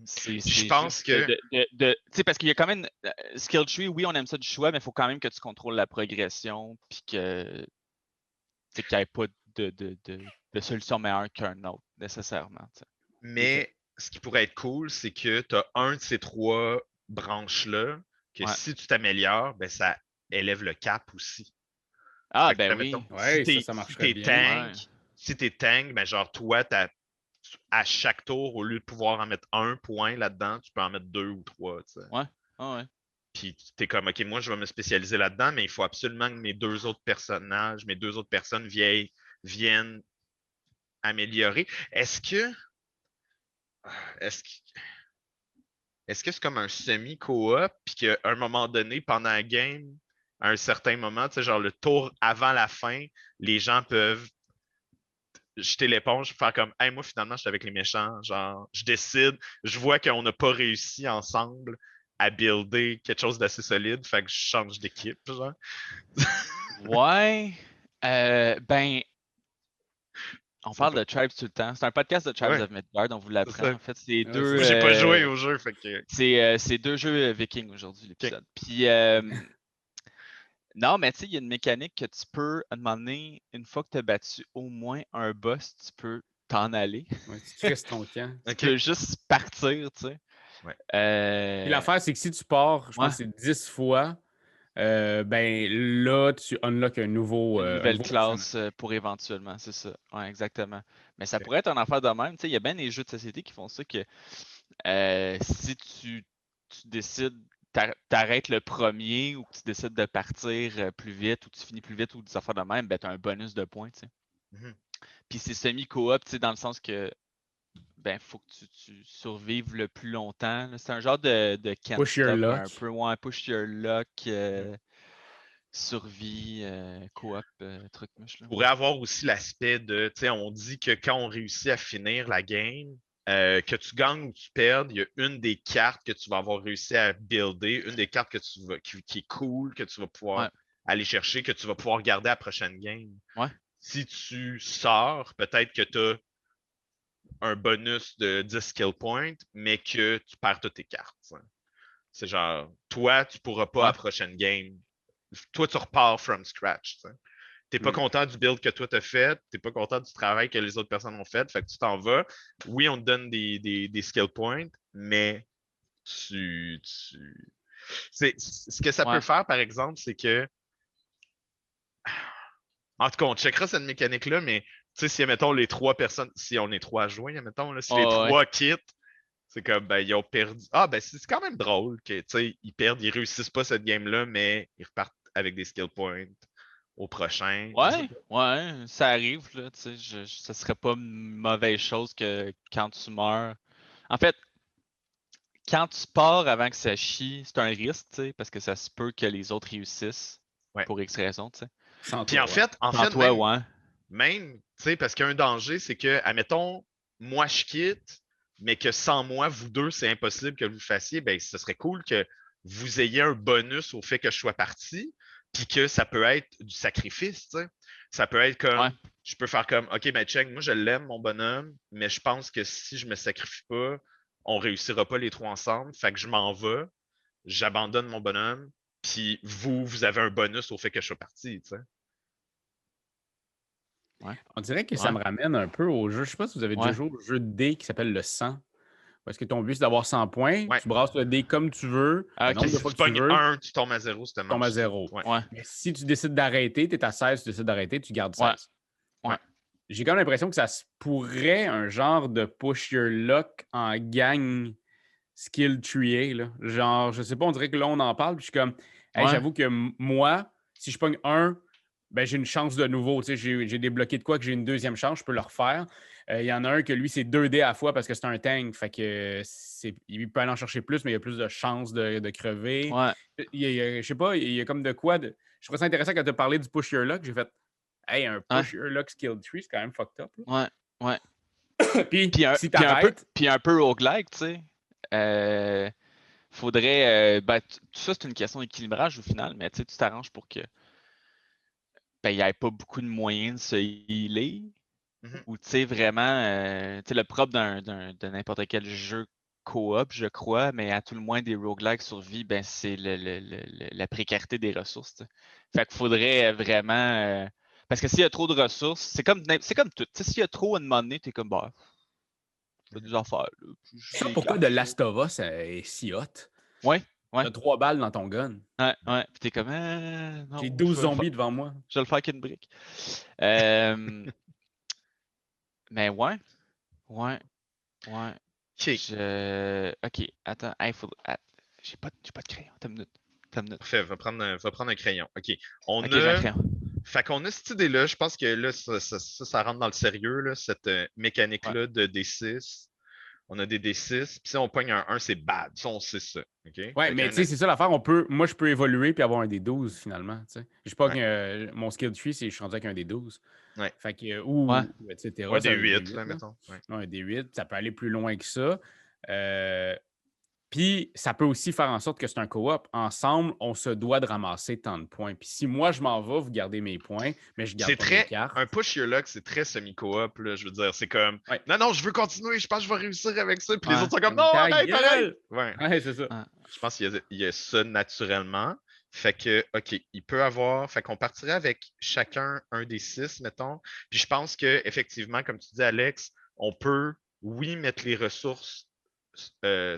C'est- Je pense que- de- de- de- tu sais, parce qu'il y a quand même. euh, Skill tree, oui, on aime ça du choix, mais il faut quand même que tu contrôles la progression. Puis que. tu sais, qu'il n'y ait pas de, de, de, de solution meilleure qu'un autre, nécessairement. Mais ce qui pourrait être cool, c'est que tu as un de ces trois branches-là, que Ouais. si tu t'améliores, ben, ça élève le cap aussi. Ah, ben oui. mettons, Ouais, si ça, t'es- ça si bien. tank, si t'es tank, ben genre toi, t'as- à chaque tour, au lieu de pouvoir en mettre un point là-dedans, tu peux en mettre deux ou trois. tu sais. Ah ouais. Puis t'es comme, OK, moi, je vais me spécialiser là-dedans, mais il faut absolument que mes deux autres personnages, mes deux autres personnes vieilles, viennent améliorer. Est-ce que. Est-ce que. Est-ce que c'est comme un semi-coop, puis qu'à un moment donné, pendant la game, à un certain moment, tu sais, genre le tour avant la fin, les gens peuvent jeter l'éponge, faire comme, hey, moi, finalement, je suis avec les méchants. Genre, je décide, je vois qu'on n'a pas réussi ensemble à builder quelque chose d'assez solide, fait que je change d'équipe, genre. Ouais. euh, ben, on parle de Tribes tout le temps. C'est un podcast de Tribes Ouais. of Midgard, on vous l'apprend. En fait, c'est Ouais, deux. J'ai pas joué euh, au jeu, fait que. C'est euh, deux jeux euh, vikings aujourd'hui, l'épisode. Puis, euh, non, mais tu sais, il y a une mécanique que tu peux, à un moment donné, une fois que tu as battu au moins un boss, tu peux t'en aller. Ouais, tu tristes ton camp. Tu peux juste partir, tu sais. Ouais. Euh, Puis l'affaire, c'est que si tu pars, je Ouais. pense que c'est 10 fois, euh, ben là, tu unlock un nouveau. une euh, un nouvelle nouveau classe pour éventuellement, c'est ça. Ouais, exactement. Mais ça pourrait être un affaire de même. Tu sais, il y a bien des jeux de société qui font ça que euh, si tu, tu décides, t'arrêtes le premier ou que tu décides de partir euh, plus vite ou tu finis plus vite ou des affaires de même, ben tu as un bonus de points. tu sais. Mhm. Puis c'est semi-coop, dans le sens que ben faut que tu, tu survives le plus longtemps. là. C'est un genre de, de can't Push your luck. un peu ouais, push your luck, euh, survie, euh, coop, euh, truc là. pourrait avoir aussi l'aspect de, tu sais, on dit que quand on réussit à finir la game, euh, que tu gagnes ou tu perdes, il y a une des cartes que tu vas avoir réussi à builder, une des cartes que tu vas, qui, qui est cool, que tu vas pouvoir Ouais. aller chercher, que tu vas pouvoir garder à la prochaine game. Ouais. Si tu sors, peut-être que tu as un bonus de 10 skill points, mais que tu perds toutes tes cartes. sais. C'est genre, toi, tu pourras pas à la prochaine game. Toi, tu repars from scratch. T'es pas Mm. content du build que toi t'as fait, t'es pas content du travail que les autres personnes ont fait, fait que tu t'en vas. Oui, on te donne des, des, des skill points, mais tu. tu... C'est, ce que ça Ouais. peut faire, par exemple, c'est que. En tout cas, on checkera cette mécanique-là, mais tu sais, si, mettons, les trois personnes, si on est trois jouer, mettons, là, si les ouais. trois quittent, C'est comme, ben, ils ont perdu. Ah, ben, c'est quand même drôle que, tu sais, ils perdent, ils réussissent pas cette game-là, mais ils repartent avec des skill points au prochain. Ouais, ouais, ça arrive, là, tu sais. je- je- Ce serait pas une mauvaise chose que quand tu meurs. En fait, quand tu pars avant que ça chie, c'est un risque, tu sais, parce que ça se peut que les autres réussissent Ouais. pour X raison, tu sais. Sans Puis toi, en ouais. fait, en Sans fait, toi, même, ouais. même, tu sais, parce qu'un danger, c'est que, admettons, moi je quitte, mais que sans moi, vous deux, c'est impossible que vous le fassiez, ben, ce serait cool que vous ayez un bonus au fait que je sois parti, puis que ça peut être du sacrifice, tu sais. Ça peut être comme, Ouais. je peux faire comme, OK, ben, check, moi je l'aime, mon bonhomme, mais je pense que si je me sacrifie pas, on réussira pas les trois ensemble, fait que je m'en vais, j'abandonne mon bonhomme, puis vous, vous avez un bonus au fait que je sois parti, tu sais. On dirait que ça me ramène un peu au jeu. Je sais pas si vous avez déjà joué au jeu de dés qui s'appelle le 100. Parce que ton but, c'est d'avoir 100 points. Ouais. Tu brasses le dé comme tu veux. Ah, Si tu que tu pognes veux, un, tu tombes à zéro, c'était tu tombes à zéro. Ouais. Ouais. Mais si tu décides d'arrêter, tu es à 16, tu décides d'arrêter, tu gardes 16. Ouais. Ouais. J'ai quand même l'impression que ça se pourrait un genre de push your luck en gang skill tree. Là. Genre, je sais pas, on dirait que là, on en parle. Puis je suis comme, Hey, Ouais. j'avoue que moi, si je pogne un, ben, j'ai une chance de nouveau. Tu sais, J'ai j'ai débloqué de quoi que j'ai une deuxième chance, je peux le refaire. Euh, Il y en a un que lui, c'est 2 dés à la fois parce que c'est un tank. Fait que c'est- il peut aller en chercher plus, mais il y a plus de chances de, de crever. Ouais. Il il je sais pas, il y a comme de quoi. de- Je trouve ça intéressant quand tu as parlé du push your luck. J'ai fait, hey, un Ouais. push your luck skill tree, c'est quand même fucked up. là. Ouais. Puis, Puis un, si puis un peu, puis un peu roguelike, tu sais. Euh, faudrait. euh, ben, tout ça, c'est une question d'équilibrage au final, mais tu sais, tu t'arranges pour que. Ben, il n'y ait pas beaucoup de moyens de se healer. Mhm. Ou, tu sais, vraiment. euh, tu sais, le propre d'un, de n'importe quel jeu coop, je crois, mais à tout le moins des roguelikes survie, ben, c'est le- le- le- le- la précarité des ressources. sais. Fait qu'il faudrait vraiment. euh, parce que s'il y a trop de ressources, c'est comme, c'est comme tout. Sais, s'il y a trop à demander, t'es comme, bah, fais des affaires. Là, je les pourquoi de. Last of Us euh, est si hot? Ouais, ouais. T'as trois balles dans ton gun. Ouais, ouais. Puis t'es comme, non, J'ai je 12 vais le zombies devant moi. Je vais le faire avec une brique. Euh, mais ouais. Ouais. Ouais. OK. Je... Ok, attends. Hey, faut... ah, J'ai pas... j'ai pas de crayon. Attends une minute. Une minute. Parfait, va prendre, un- va prendre un crayon. OK. On un a. crayon. Fait qu'on a cette idée-là. Je pense que là, ça, ça, ça, ça rentre dans le sérieux, là, cette euh, mécanique-là de D6. On a des D6. Puis si on pogne un 1, c'est bad. Ça, on sait ça. OK? Ouais, Fait mais tu sais, c'est ça l'affaire. On peut, moi, je peux évoluer puis avoir un des 12 finalement. tu sais. Je sais pas que euh, mon skill tree, c'est je suis rendu avec un des 12. Ouais. Fait que, euh, ou, Ouais. ou etc. Ouais, ça des va 8, être là, là. mettons. Ouais. Ouais, un des 8. Ça peut aller plus loin que ça. Euh, Puis, ça peut aussi faire en sorte que c'est un co-op. Ensemble, on se doit de ramasser tant de points. Puis, si moi, je m'en vais, vous gardez mes points, mais je garde pas très. mes cartes. Un push your luck, c'est très semi-coop. là, Je veux dire, c'est comme. Ouais. Non, non, je veux continuer. Je pense que je vais réussir avec ça. Puis les autres sont comme. Non, arrête, arrête. Ouais. Ouais, c'est ça. Ouais. Je pense qu'il y, a- il y a ça naturellement. Fait que, OK, il peut avoir. Fait qu'on partirait avec chacun un des six, mettons. Puis je pense que effectivement, comme tu dis, Alex, on peut, oui, mettre les ressources euh,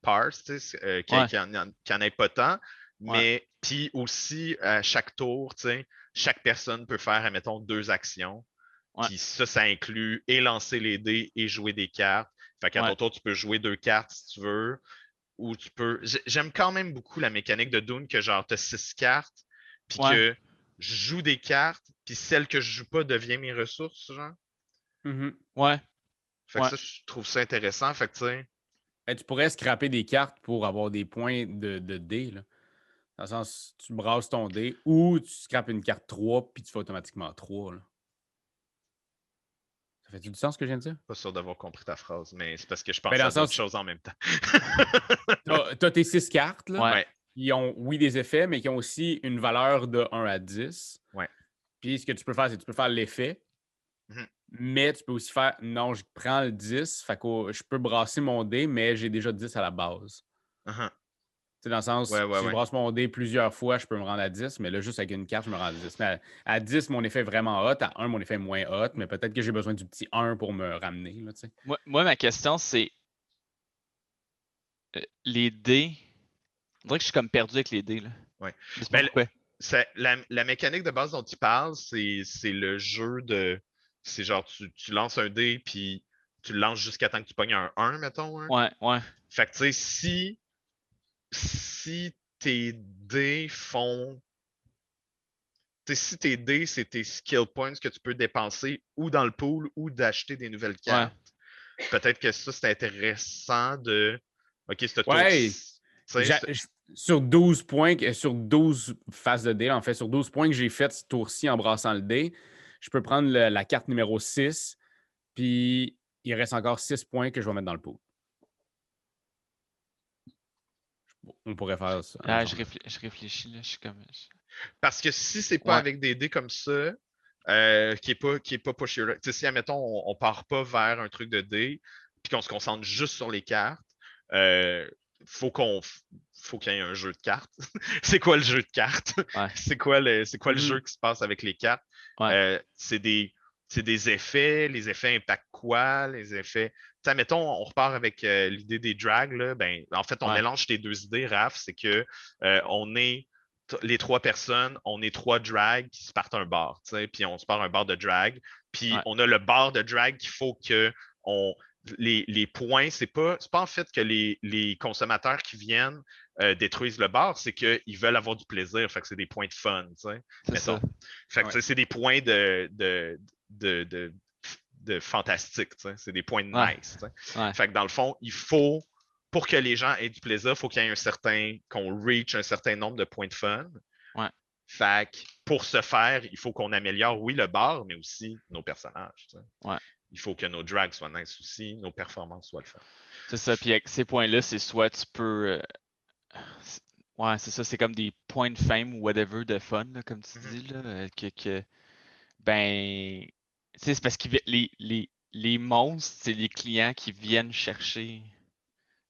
sparse, tu sais, euh, qu'il Ouais. qu'il y en, ait pas tant. Mais puis aussi, à chaque tour, tu sais, chaque personne peut faire, admettons, deux actions. Puis ça, ça inclut et lancer les dés et jouer des cartes. Fait qu'à ton tour, tu peux jouer deux cartes si tu veux ou tu peux. j'ai- J'aime quand même beaucoup la mécanique de Dune que genre tu as six cartes, puis que je joue des cartes, puis celle que je joue pas devient mes ressources, genre. Mhm. Ouais. Fait que Ouais. ça, je trouve ça intéressant. Fait que tu sais, Ben, tu pourrais scraper des cartes pour avoir des points de, de dés. Là. Dans le sens, tu brasses ton dé ou tu scrapes une carte 3 puis tu fais automatiquement 3. Là. Ça fait du sens ce que je viens de dire? pas sûr d'avoir compris ta phrase, mais c'est parce que je Ben, pense dans à d'autres choses en même temps. Tu as, tes 6 cartes là, Ouais. Ouais. qui ont, oui, des effets, mais qui ont aussi une valeur de 1 à 10. Ouais. Puis ce que tu peux faire, c'est que tu peux faire l'effet. Mhm. Mais tu peux aussi faire non, je prends le 10, fait que oh, je peux brasser mon dé, mais j'ai déjà 10 à la base. Uh-huh. Tu sais, dans le sens, Ouais, ouais, si ouais. je brasse mon dé plusieurs fois, je peux me rendre à 10, mais là, juste avec une carte, je me rends à 10. Mais à, à 10, mon effet est vraiment hot. À 1, mon effet est moins hot, mais peut-être que j'ai besoin du petit 1 pour me ramener. Là, tu sais. Moi, moi, ma question, c'est. euh, les dés. On dirait que je suis comme perdu avec les dés. Là. Ouais. Ben, la, la mécanique de base dont tu parles, c'est c'est le jeu de. C'est genre, tu, tu lances un dé, puis tu le lances jusqu'à temps que tu pognes un 1, mettons. hein. Ouais, ouais. Fait que, tu sais, si, si tes dés font. Tu sais, si tes dés, c'est tes skill points que tu peux dépenser ou dans le pool ou d'acheter des nouvelles cartes, peut-être que ça, c'est intéressant de. Ok, c'est. Ouais. Sur 12 points, sur 12 faces de dés, en fait, sur 12 points que j'ai fait ce tour-ci en brassant le dé, je peux prendre le- la carte numéro 6, puis il reste encore 6 points que je vais mettre dans le pot. On pourrait faire ça. Ah, je, ensemble. réfl- je réfléchis, là. Je suis comme. je- Parce que si c'est pas Ouais. avec des dés comme ça, euh, qui est pas, qui est pas push your luck, tu sais, si, admettons, on, on part pas vers un truc de dés, puis qu'on se concentre juste sur les cartes, euh, faut qu'on faut qu'il y ait un jeu de cartes. c'est quoi le jeu de cartes? Ouais. c'est quoi le c'est quoi le Mhm. jeu qui se passe avec les cartes? Ouais. Euh, c'est des c'est des effets, les effets impactent quoi? Les effets. Mettons, on repart avec euh, l'idée des drags, là, ben, en fait, on Ouais. mélange tes deux idées, Raph, c'est que euh, on est les trois personnes, on est trois drags qui se partent un bar, puis on se part un bar de drag, puis on a le bar de drag qu'il faut que on les, les points, c'est pas pas en fait que les, les consommateurs qui viennent euh, détruisent le bar, c'est qu'ils veulent avoir du plaisir, fait que c'est des points de fun, tu sais. C'est. Fait que Ouais. des points de, de, de, de, de fantastique, tu sais, c'est des points de Ouais. nice. tu sais. Ouais. Fait que dans le fond, il faut, pour que les gens aient du plaisir, il faut qu'il y ait un certain, qu'on reach un certain nombre de points de fun. Ouais. Fait que pour ce faire, il faut qu'on améliore, oui, le bar, mais aussi nos personnages. tu sais. Ouais. Il faut que nos drags soient nice aussi, nos performances soient le fun. C'est ça. Puis avec ces points-là, c'est soit tu peux. euh, c'est- Ouais, c'est ça. C'est comme des points de fame ou whatever de fun, là, comme tu Mhm. dis, là. euh, Que, que- ben. Tu sais, c'est parce que les, les, les monstres, c'est les clients qui viennent chercher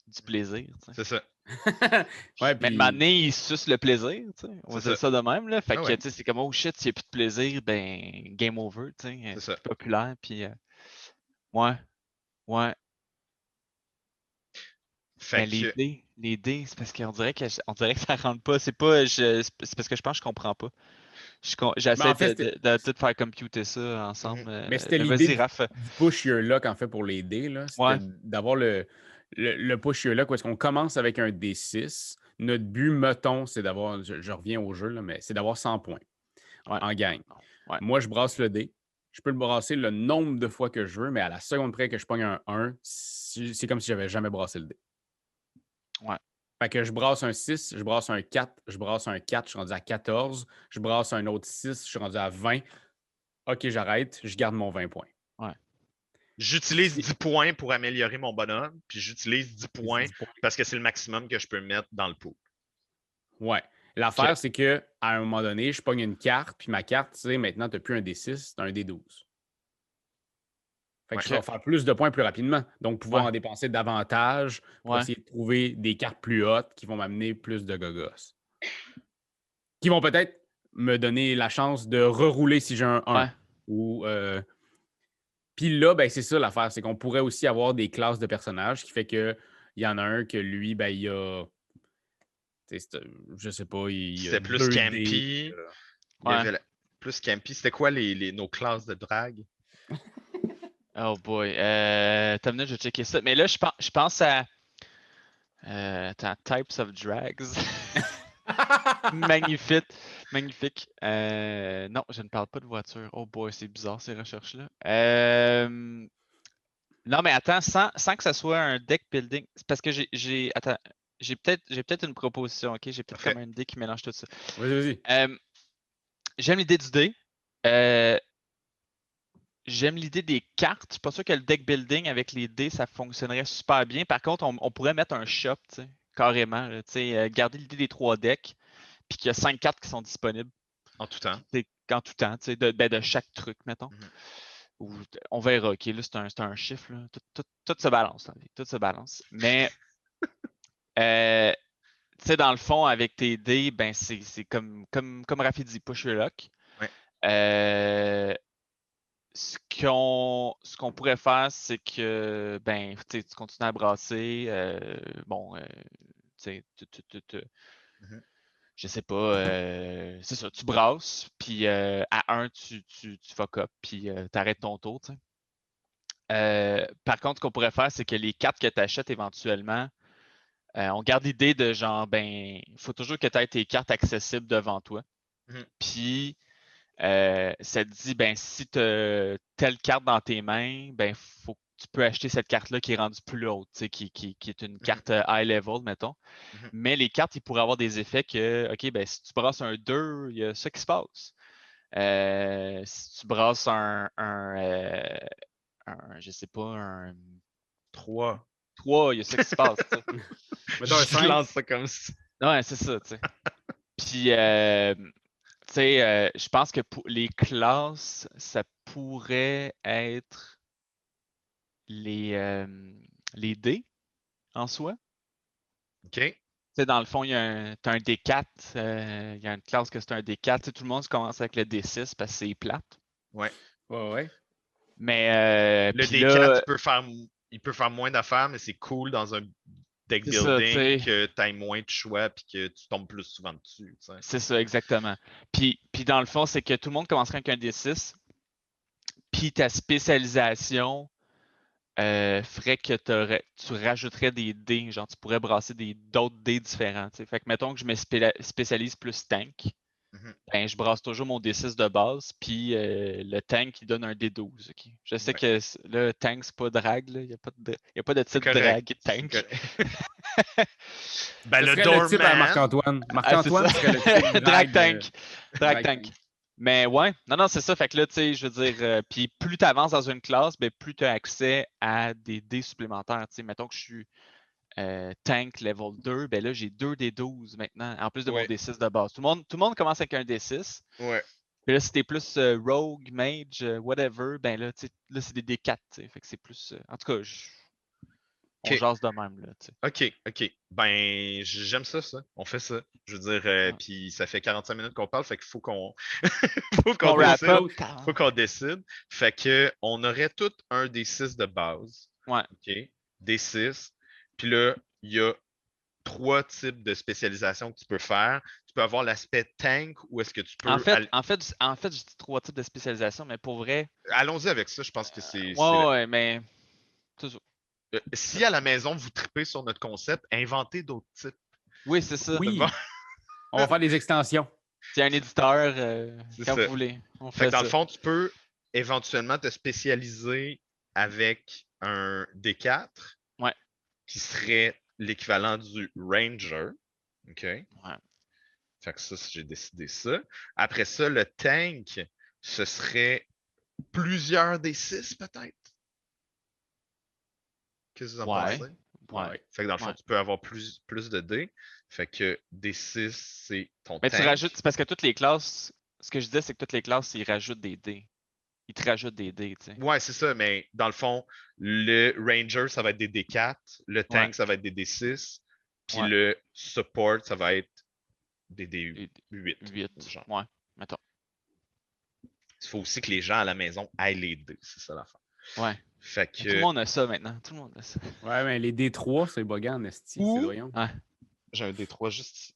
du plaisir. tu sais. C'est ça. ouais, Mais puis- de donné, ils sucent le plaisir, tu sais. On va C'est dire ça de même, là. Fait Ah que, ouais. tu sais, c'est comme, oh shit, s'il n'y a plus de plaisir, ben, game over, tu sais. euh, C'est ça. populaire, puis. euh, Ouais. Ouais. Fait Mais les dés, les dés, c'est parce qu'on dirait que on dirait que ça rentre pas. C'est pas, je, c'est parce que je pense que je comprends pas. Je J'essaie en fait, de, de- de tout faire computer ça ensemble. euh, Mais c'était mais l'idée du push your luck, en fait, pour les dés, là, c'était Ouais. d'avoir le, le, le push your luck où est-ce qu'on commence avec un D6. Notre but, mettons, c'est d'avoir, je, je reviens au jeu, là, mais c'est d'avoir 100 points Ouais. en. Ouais. Moi, je brasse le dé. Je peux le brasser le nombre de fois que je veux, mais à la seconde près que je pogne un 1, c'est comme si j'avais jamais brassé le dé. Ouais. Fait que je brasse un 6, je brasse un 4, je brasse un 4, je suis rendu à 14, je brasse un autre 6, je suis rendu à 20. OK, j'arrête, je garde mon 20 points. j'utilise 10 points pour améliorer mon bonhomme, puis j'utilise 10 points 10 points. parce que c'est le maximum que je peux mettre dans le pot. Ouais. L'affaire, c'est que à un moment donné, je pogne une carte, puis ma carte, tu sais, maintenant, tu n'as plus un D6, tu as un D12. Fait que je vais faire plus de points plus rapidement. Donc, pouvoir Ouais. en dépenser davantage pour Ouais. essayer de trouver des cartes plus hautes qui vont m'amener plus de gogos. Qui vont peut-être me donner la chance de rerouler si j'ai un 1. Ouais. Ou. euh, Puis là, ben, c'est ça l'affaire, c'est qu'on pourrait aussi avoir des classes de personnages qui fait que il y en a un que lui, ben, il a. Je sais pas, il. a C'était plus campy. Il y avait la- Plus campy. C'était quoi les, les- nos classes de drague? Oh boy. Euh, t'as minute, je vais checker ça. Mais là, je pense, je pense à. Euh, attends, Types of Drags. Magnifique. Magnifique. Euh, non, je ne parle pas de voiture. Oh boy, c'est bizarre ces recherches-là. Euh, non, mais attends, sans, sans que ça soit un deck building. C'est parce que j'ai. j'ai- Attends, j'ai peut-être j'ai peut-être une proposition, ok? J'ai peut-être Parfait. comme une idée qui mélange tout ça. Vas-y, vas-y. Euh, J'aime l'idée du dé. Euh, J'aime l'idée des cartes. Je suis pas sûr que le deck building avec les dés, ça fonctionnerait super bien. Par contre, on, on pourrait mettre un shop, tu sais, carrément. sais, euh, garder l'idée des trois decks, puis qu'il y a cinq cartes qui sont disponibles En tout temps. en tout temps, tu sais, de, ben, de chaque truc, mettons. Mhm. T- on verra, ok, là, c'est un, c'est un chiffre, là. Tout, tout- tout se balance, tout se balance. Mais, euh, tu sais, dans le fond, avec tes dés, ben, c'est comme, comme, comme Rafi dit, push your luck. Ouais. Euh, ce qu'on pourrait faire, c'est que, ben, tu continues à brasser. euh, bon, euh, tu sais, Mhm. je sais pas, euh, c'est ça, tu brasses, puis euh, à un, tu, tu, tu fuck up, puis tu arrêtes ton tour, par contre, ce qu'on pourrait faire, c'est que les cartes que tu achètes éventuellement, euh, on garde l'idée de genre, ben, il faut toujours que tu aies tes cartes accessibles devant toi. Mhm. Puis, euh, ça te dit, ben, si tu as telle carte dans tes mains, ben, faut que tu peux acheter cette carte-là qui est rendue plus haute, qui, qui- qui est une carte euh, high level, mettons. Mhm. Mais les cartes, ils pourraient avoir des effets que, OK, ben, si tu brasses un 2, il y a ça qui se passe. Euh, si tu brasses un, un, un, je sais pas, un 3. 3, il y a ça qui se passe. tu. Mettons un Je cinq. lance ça comme ça. Ouais, c'est ça, tu sais. Puis, euh, tu sais, euh, je pense que pour les classes, ça pourrait être les, euh, les dés en soi. OK. Tu sais, dans le fond, il y a un, t'as un D4, euh, il y a une classe que c'est un D4. Tu sais, tout le monde commence avec le D6 parce que c'est plate. Ouais, ouais. Mais euh, Le puis D4, là, il, peut faire, il peut faire moins d'affaires, mais c'est cool dans un deck ça, building que tu aies moins de choix et que tu tombes plus souvent dessus. C'est ça, exactement. Puis, puis dans le fond, c'est que tout le monde commencerait avec un D6. Puis ta spécialisation euh, ferait que tu rajouterais des dés. Genre, tu pourrais brasser d'autres dés différents. Fait que mettons que je me spécialise plus tank. Mhm. Ben, je brasse toujours mon D6 de base, puis euh, le tank, il donne un D12. ok? Je sais Ouais. que là, tank, c'est pas drag, il n'y a, pas de- y a pas de titre correct, drag tank. ben, le le type à doorman, Marc-Antoine. Ah, c'est Marc-Antoine le type drag drag, tank. Drag drag tank. Mais ouais, non, non, c'est ça. Fait que là, tu sais, je veux dire, euh, puis plus tu avances dans une classe, ben, plus tu as accès à des dés supplémentaires. Tu sais, mettons que je suis euh, tank level 2, ben là, j'ai deux D12 maintenant, en plus de Ouais. mon D6 de base. Tout le monde, tout le monde commence avec un D6. Ouais. Puis là, si t'es plus euh, rogue, mage, euh, whatever, ben là, c'est des D4. tu sais. Fait que c'est plus. en tout cas, je- on Ok. jase de même, là. OK, OK. Ben, j'aime ça, ça. On fait ça. Je veux dire, euh, Ouais. puis ça fait 45 minutes qu'on parle, fait qu'il faut qu'on faut On qu'on décide. faut qu'on décide. Fait que on aurait tout un des 6 de base. Ouais. OK. Des 6. Puis là, il y a trois types de spécialisation que tu peux faire. Tu peux avoir l'aspect tank ou est-ce que tu peux. En fait, aller- en fait, en fait, je dis trois types de spécialisation, mais pour vrai, Allons-y avec ça. Je pense que c'est. ouais, c'est la- ouais, mais. toujours. Euh, Si à la maison vous tripez sur notre concept, inventez d'autres types. Oui, c'est ça. Oui. On va faire des extensions. C'est un éditeur, euh, C'est quand ça. vous voulez. On Fait fait que dans ça. le fond, tu peux éventuellement te spécialiser avec un D4 Ouais. Qui serait l'équivalent du Ranger. OK? Ouais. Fait que ça, j'ai décidé ça. Après ça, le tank, ce serait plusieurs des 6 peut-être? Qu'est-ce que vous en Ouais. pensez? Ouais. Fait que dans le fond, Ouais. tu peux avoir plus, plus de dés. Fait que D6, c'est ton Mais tank. tu rajoutes, c'est parce que toutes les classes, ce que je disais, c'est que toutes les classes, ils rajoutent des dés. Ils te rajoutent des dés, tu sais. Ouais, c'est ça, mais dans le fond, le Ranger, ça va être des D4, le tank, Ouais. ça va être des D6, puis Ouais. le support, ça va être des Des- D8. 8. genre. Ouais, mettons. Il faut aussi que les gens à la maison aillent les dés, c'est ça l'affaire. Ouais. Fait Tout le monde a ça maintenant. Tout le monde a ça. Ouais, mais les D3, c'est buggant en esti. C'est j'ai un D3 juste ici.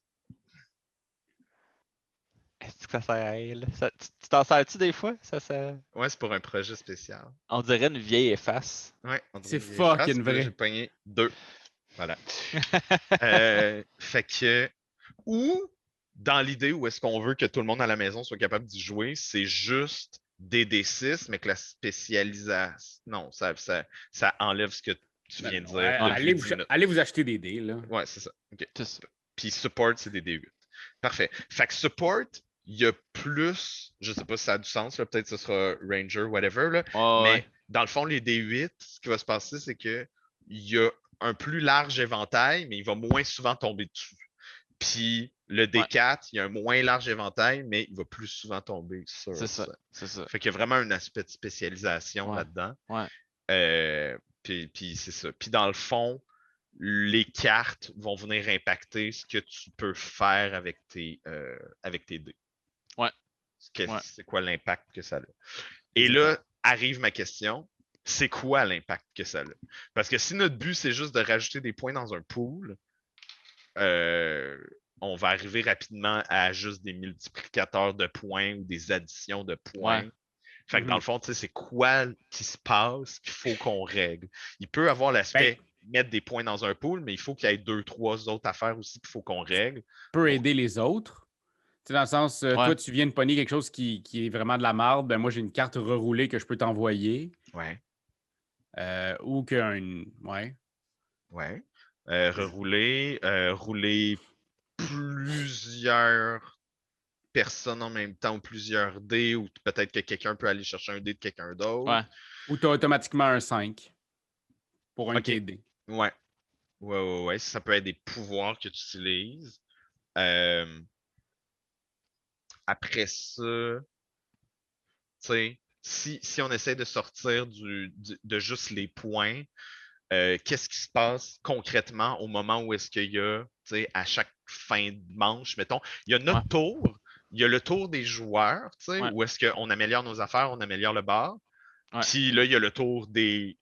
Est-ce que ça sert à elle? Ça- tu tu t'en sers-tu des fois? Ça, ça... Ouais, c'est pour un projet spécial. On dirait une vieille efface. Ouais, on dirait C'est une vieille fucking vrai. J'ai pogné deux. Voilà. Euh, fait que, ou dans l'idée où est-ce qu'on veut que tout le monde à la maison soit capable d'y jouer, c'est juste des D6, mais que la spécialisation. Non, ça, ça, ça enlève ce que tu viens de dire. Ouais, allez, 10 vous, allez vous acheter des dés, là. Ouais, c'est ça. OK. C'est ça. Puis support, c'est des D8. Parfait. Fait que support, il y a plus. Je sais pas si ça a du sens, là, peut-être que ce sera Ranger, whatever. Là, mais ouais. dans le fond, les D8, ce qui va se passer, c'est que il y a un plus large éventail, mais il va moins souvent tomber dessus. Puis le D4, il y a un moins large éventail, mais il va plus souvent tomber sur C'est ça. ça. C'est ça. Fait qu'il y a vraiment un aspect de spécialisation Ouais. là-dedans. Ouais. Euh, puis puis c'est ça. Puis dans le fond, les cartes vont venir impacter ce que tu peux faire avec tes, euh, avec tes dés. Ouais. C'est quoi l'impact que ça a. Et là, arrive ma question. C'est quoi l'impact que ça a? Parce que si notre but, c'est juste de rajouter des points dans un pool, euh, on va arriver rapidement à juste des multiplicateurs de points ou des additions de points. Ouais. Fait que dans le fond, tu sais, c'est quoi qui se passe qu'il faut qu'on règle? Il peut avoir l'aspect mettre des points dans un pool, mais il faut qu'il y ait deux, trois autres affaires aussi qu'il faut qu'on règle. peut aider les autres. Tu sais, dans le sens, euh, Ouais. toi, tu viens de pogner quelque chose qui, qui est vraiment de la marde, ben moi, j'ai une carte reroulée que je peux t'envoyer. Ouais. euh, ou qu'un. Ouais. Ouais. Euh, rerouler, rouler plusieurs personnes en même temps ou plusieurs dés, ou peut-être que quelqu'un peut aller chercher un dé de quelqu'un d'autre. Ouais. Ou tu as automatiquement un 5 pour un Ok. TD. Ouais. Ouais, ouais, ouais. Ça peut être des pouvoirs que tu utilises. Euh, Après ça, tu sais, si, si on essaie de sortir du, du- de juste les points, euh, qu'est-ce qui se passe concrètement au moment où est-ce qu'il y a, tu sais, à chaque fin de manche, mettons, il y a notre Ouais. tour, il y a le tour des joueurs, tu sais, Ouais. où est-ce qu'on améliore nos affaires, on améliore le bar. Puis là, il y a le tour des,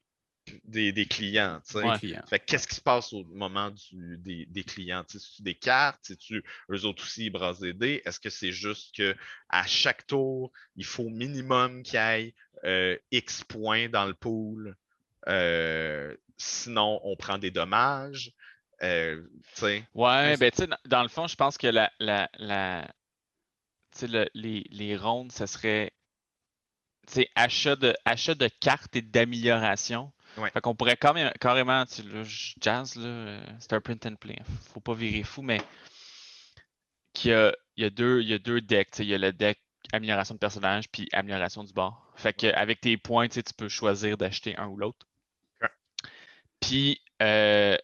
des, des clients. Ouais. Fait qu'est-ce qui se passe au moment du- des, des clients? C'est-tu des cartes? C'est-tu eux autres aussi, ils brassent des dés? Est-ce que c'est juste que à chaque tour, il faut minimum qu'il y ait euh, X points dans le pool? Euh, sinon, on prend des dommages. Euh, tu sais, Ouais, c'est- ben tu sais, dans, dans le fond, je pense que la, la, la tu sais, le- les, les rondes, ça serait tu sais, achat de, achat de cartes et d'amélioration. Ouais. Fait qu'on pourrait quand même, carrément, tu je jazz, là, euh, c'est un print and play. hein, Faut pas virer fou, mais qu'il y a, il y a deux, il y a deux decks. Il y a le deck amélioration de personnage puis amélioration du bord. Fait que avec tes points, tu peux choisir d'acheter un ou l'autre. Puis, euh,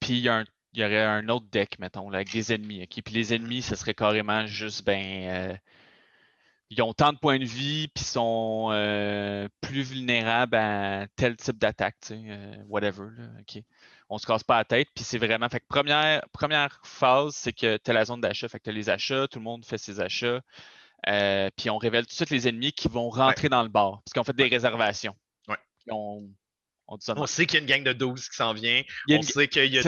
puis il y, a un- il y aurait un autre deck, mettons, là, avec des ennemis. Puis les ennemis, ce serait carrément juste, ben, euh, ils ont tant de points de vie, puis sont euh, plus vulnérables à tel type d'attaque, tu sais, euh, whatever. Là, ok. On se casse pas la tête, puis c'est vraiment. Fait que première, première phase, c'est que tu as la zone d'achat. Fait que tu as les achats, tout le monde fait ses achats. euh, puis on révèle tout de suite les ennemis qui vont rentrer dans le bar, parce qu'on fait des réservations. Ouais. On, on sait qu'il y a une gang de 12 qui s'en vient. On une- sait qu'il y,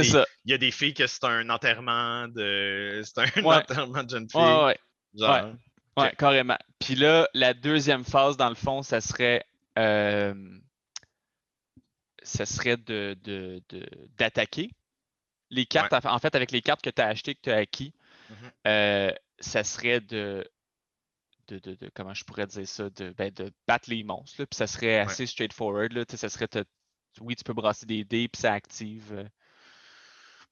y a des filles que c'est un enterrement de. C'est un enterrement de jeune fille. Genre. Ouais, Ok. carrément. Puis là, la deuxième phase, dans le fond, ça serait. euh, ça serait de, de- de- d'attaquer. Les cartes, en fait, avec les cartes que tu as achetées, que tu as acquis, Mhm. euh, ça serait de, de, de- de- Comment je pourrais dire ça? De, ben, de battre les monstres. là, puis ça serait assez straightforward. Là, tu sais, ça serait. te- oui, tu peux brasser des dés, puis ça active. euh,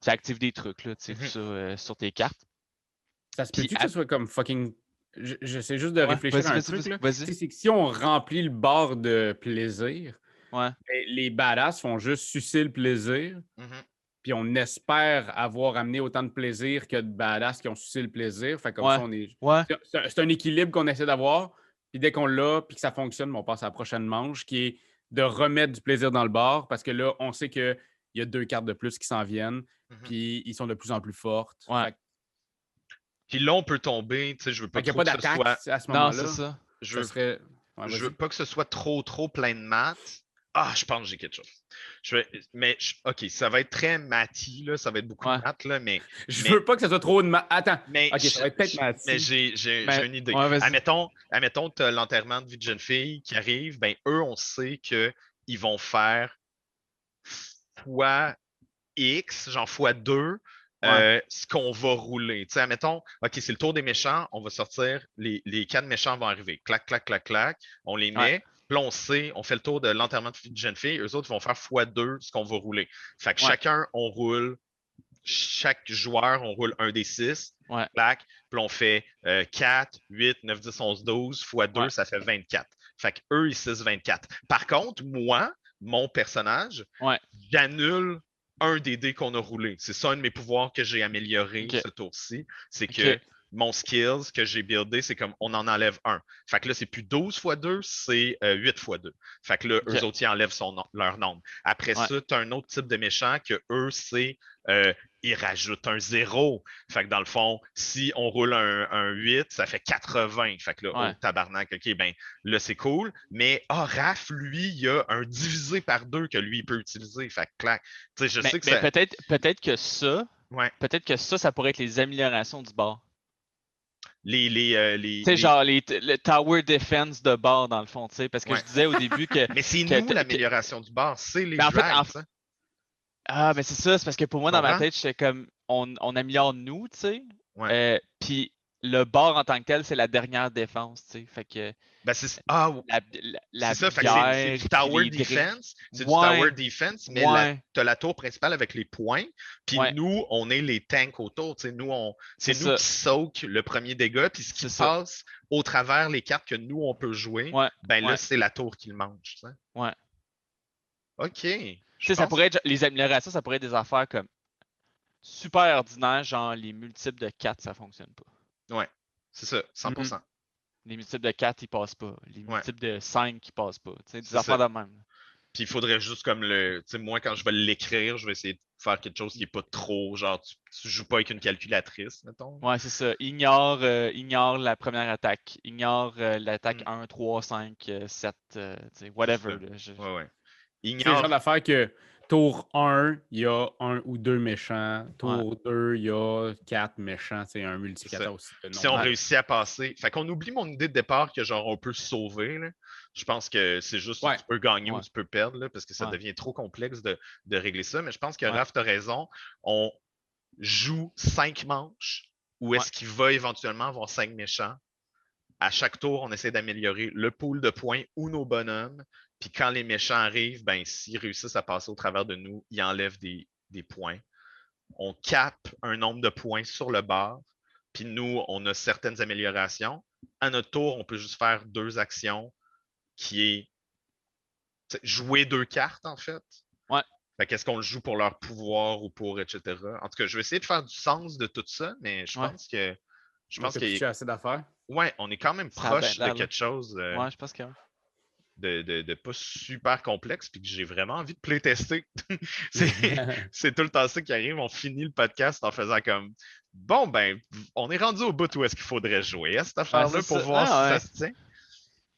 ça active des trucs, là, tu sais, tout Mhm. ça, euh, sur tes cartes. Ça se Puis peut-tu que ce soit comme fucking. Je- J'essaie juste de réfléchir à un truc. sais, C'est que si on remplit le bar de plaisir, Ouais. ben, les badass font juste sucer le plaisir, Mhm. puis on espère avoir amené autant de plaisir que de badass qui ont sucé le plaisir. Fait comme Ouais. ça, on est. C'est- un- équilibre qu'on essaie d'avoir. Puis dès qu'on l'a, puis que ça fonctionne, ben, on passe à la prochaine manche, qui est de remettre du plaisir dans le bar, parce que là, on sait qu'il y a deux cartes de plus qui s'en viennent, Mhm. puis ils sont de plus en plus fortes. Ouais. Que- Puis là, on peut tomber, tu sais, je veux pas que ce soit. à ce Non, moment-là. c'est ça. Je Ça veux serait. Ouais, je vas-y. veux pas que ce soit trop, trop plein de maths. Ah, je pense que j'ai quelque chose. Je vais, mais, je- OK, ça va être très mathy, là. Ça va être beaucoup Ouais. de maths, là, mais. Je mais- veux pas que ce soit trop de ma... Attends. mais Ok, ça va être peut-être. Mais j'ai j'ai- Ben, j'ai une idée. ouais, admettons, admettons tu as l'enterrement de vie de jeune fille qui arrive, ben eux, on sait qu'ils vont faire fois X, genre fois 2, Ouais. ce qu'on va rouler. Tu sais, admettons, OK, c'est le tour des méchants, on va sortir, les, les quatre méchants vont arriver. Clac, clac, clac, clac, on les met. Ouais. Puis on sait, on fait le tour de l'enterrement de jeune fille, eux autres vont faire fois 2 ce qu'on va rouler. Fait que Ouais. chacun, on roule, chaque joueur, on roule un des 6. Ouais. Clac, puis on fait euh, 4, 8, 9, 10, 11, 12 fois 2, Ouais. ça fait 24. Fait que eux, ils 6, 24. Par contre, moi, mon personnage, j'annule un des dés qu'on a roulé. C'est ça un de mes pouvoirs que j'ai amélioré ce tour-ci. C'est que mon skills que j'ai buildé, c'est comme on en enlève un. Fait que là, c'est plus 12 fois 2, c'est euh, 8 fois 2. Fait que là, eux autres, ils enlèvent son leur nombre. Après Ouais. ça, tu as un autre type de méchant que eux, c'est euh, ils rajoutent un 0. Fait que dans le fond, si on roule un, un 8, ça fait 80. Fait que là, Ouais. oh, tabarnak, ok, ben là, c'est cool. Mais ah, Raph, lui, il y a un divisé par deux que lui, il peut utiliser. Fait que clac. Tu sais, je Mais, sais que mais ça. peut-être, peut-être que ça, Ouais. peut-être que ça, ça pourrait être les améliorations du bar. les. les, euh, les les- genre les, le tower defense de bord, dans le fond, tu sais, parce que Ouais. je disais au début que. Mais c'est nous que- l'amélioration du bar, c'est les Ben, en fait, drives, en- hein. Ah, mais c'est ça, c'est parce que pour moi, dans ma tête, j'étais comme, on, on améliore nous, tu sais. Ouais. Euh, Puis le bord en tant que tel, c'est la dernière défense, tu sais. Fait que Ben, c'est ah, la, la, la c'est ça, c'est- c'est du tower defense. C'est du tower defense, mais Ouais, tu as la tour principale avec les points. Puis Ouais. nous, on est les tanks autour. tu sais, Nous, on, c'est C'est nous ça. qui soak le premier dégât. Puis ce qui C'est se passe au travers les cartes que nous, on peut jouer, Ouais, ben là, c'est la tour qui le mange. tu sais. Ouais. OK. Je ça pourrait être, les améliorations, ça pourrait être des affaires comme super ordinaires, genre les multiples de 4, ça fonctionne pas. C'est ça, 100%. Les multiples de 4, ils passent pas. Les Ouais. multiples de 5, ils passent pas. Tu sais, des affaires ça. de même. Puis il faudrait juste comme le. Tu sais, moi, quand je vais l'écrire, je vais essayer de faire quelque chose qui n'est pas trop. Genre, tu, tu joues pas avec une calculatrice, mettons. Ouais, c'est ça. Ignore, euh, ignore la première attaque. Ignore euh, l'attaque Mm. 1, 3, 5, euh, 7, euh, tu sais, whatever. là. Je- Ouais, ouais. C'est le genre d'affaire que tour 1, il y a un ou deux méchants. Tour 2, il y a quatre méchants. C'est un multiplicateur aussi. Si on réussit à passer. Fait qu'on oublie mon idée de départ que genre on peut sauver. là. Je pense que c'est juste Ouais. tu peux gagner ou tu peux perdre là, parce que ça devient trop complexe de, de régler ça. Mais je pense que. Raph, tu as raison. On joue cinq manches ou est-ce qu'il va éventuellement avoir cinq méchants? À chaque tour, on essaie d'améliorer le pool de points ou nos bonhommes. Puis quand les méchants arrivent, ben, s'ils réussissent à passer au travers de nous, ils enlèvent des, des points. On cape un nombre de points sur le bar. Puis nous, on a certaines améliorations. À notre tour, on peut juste faire deux actions qui est jouer deux cartes, en fait. Ouais. Fait qu'est-ce qu'on le joue pour leur pouvoir ou pour etc. En tout cas, je vais essayer de faire du sens de tout ça, mais je Ouais. pense que je On pense s'est que pitché assez d'affaires. ouais, on est quand même a proche de quelque chose euh, Ouais, je pense que. De, de- de pas super complexe, puis que j'ai vraiment envie de playtester. c'est c'est tout le temps ça qui arrive. On finit le podcast en faisant comme bon ben, on est rendu au bout où est-ce qu'il faudrait jouer à cette affaire-là pour ça. voir Ah, si ça se tient.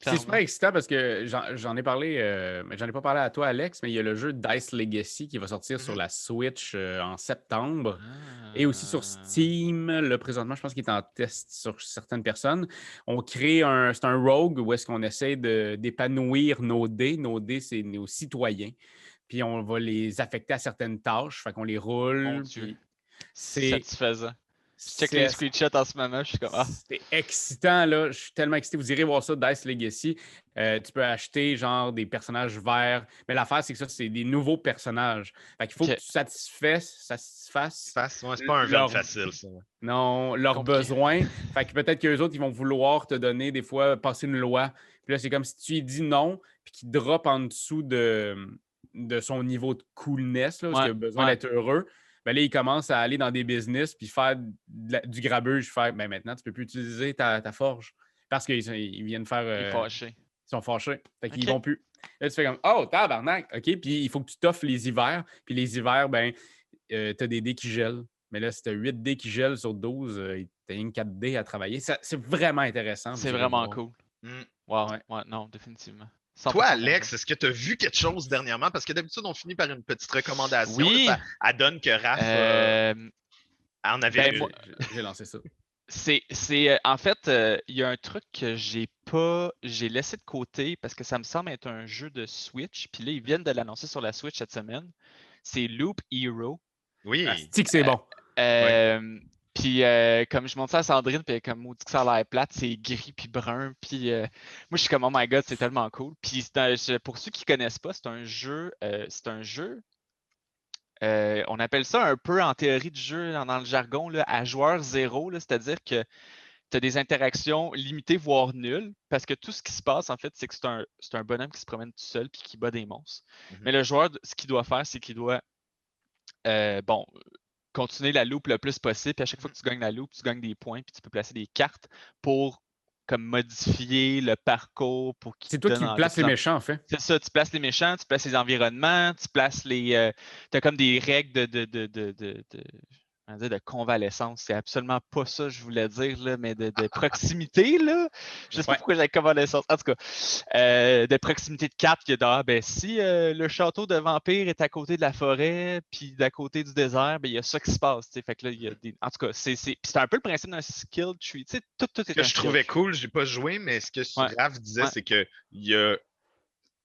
C'est super excitant parce que j'en ai parlé, euh, mais j'en ai pas parlé à toi, Alex, mais il y a le jeu Dice Legacy qui va sortir sur Mhm. la Switch euh, en septembre. Ah. Et aussi sur Steam, le présentement, je pense qu'il est en test sur certaines personnes. On crée un. C'est un rogue où est-ce qu'on essaie d'épanouir nos dés. Nos dés, c'est nos citoyens. Puis on va les affecter à certaines tâches. Fait qu'on les roule. Puis C'est C'est. satisfaisant. Je check les c'est- screenshots en ce moment, je suis comme ah. c'est excitant, là. Je suis tellement excité. Vous irez voir ça, Dice Legacy. Euh, tu peux acheter, genre, des personnages verts. Mais l'affaire, c'est que ça, c'est des nouveaux personnages. Fait qu'il faut que tu satisfasses, satisfasses ouais, c'est pas un Leur- facile, ça. non, leurs besoins. Fait que peut-être qu'eux autres, ils vont vouloir te donner, des fois, passer une loi. Puis là, c'est comme si tu lui dis non, puis qu'il drop en dessous de, de son niveau de coolness, là, parce Ouais, qu'il a besoin ouais. d'être heureux. Ben là, il commence à aller dans des business, puis faire la- du grabuge, faire, ben maintenant, tu peux plus utiliser ta, ta forge. Parce qu'ils ils viennent faire. Euh, fâché. ils sont fâchés. Fait qu'ils vont plus. Là, tu fais comme Oh, tabarnak! OK. Puis il faut que tu t'offres les hivers. Puis les hivers, ben, tu as des dés qui gèlent. Mais là, si tu as 8 dés qui gèlent sur 12, euh, tu as une 4 dés à travailler. Ça- C'est vraiment intéressant. C'est vraiment cool. Mm. Wow. Ouais. Ouais, non, définitivement. Toi, 100% Alex, est-ce que tu as vu quelque chose dernièrement? Parce que d'habitude, on finit par une petite recommandation. là, Oui. Ça, elle donne que Raph euh, Euh, en avait ben, moi- J'ai- lancé ça. C'est, c'est, euh, en fait, euh, il y a un truc que j'ai pas, j'ai laissé de côté parce que ça me semble être un jeu de Switch. Puis là, ils viennent de l'annoncer sur la Switch cette semaine. C'est Loop Hero. Oui. Que c'est bon? Euh, Puis euh, comme je montre ça à Sandrine, puis comme maudit que ça a l'air plate, c'est gris puis brun. Puis euh, moi, je suis comme oh my god, c'est tellement cool. Puis un- pour ceux qui connaissent pas, c'est un jeu, euh, c'est un jeu. on appelle ça un peu en théorie du jeu, dans, dans le jargon, là, à joueur zéro, c'est-à-dire que tu as des interactions limitées, voire nulles, parce que tout ce qui se passe, en fait, c'est que c'est un, un bonhomme qui se promène tout seul puis qui bat des monstres. Mhm. Mais le joueur, ce qu'il doit faire, c'est qu'il doit, euh, bon, continuer la loupe le plus possible. Puis à chaque fois que tu gagnes la loupe, tu gagnes des points, puis tu peux placer des cartes pour comme modifier le parcours pour C'est toi qui places les méchants, en fait. c'est ça, tu places les méchants, tu places les environnements, tu places les. tu as comme des règles de. de, de, de, de- convalescence. C'est absolument pas ça que je voulais dire, là, mais de, de proximité. Là. Je sais pas Ouais. pourquoi j'ai convalescence. En tout cas, euh, de proximité de cap, que ah, ben, si euh, le château de vampire est à côté de la forêt, puis d'à côté du désert, ben, il y a ça qui se passe. tu sais. Fait que là, il y a des... En tout cas, c'est un peu le principe d'un skill tree. tu sais, Tout, tout est Ce que je trouvais cool, j'ai pas joué, mais ce que Ouais. Raph disait, Ouais. c'est que il y a.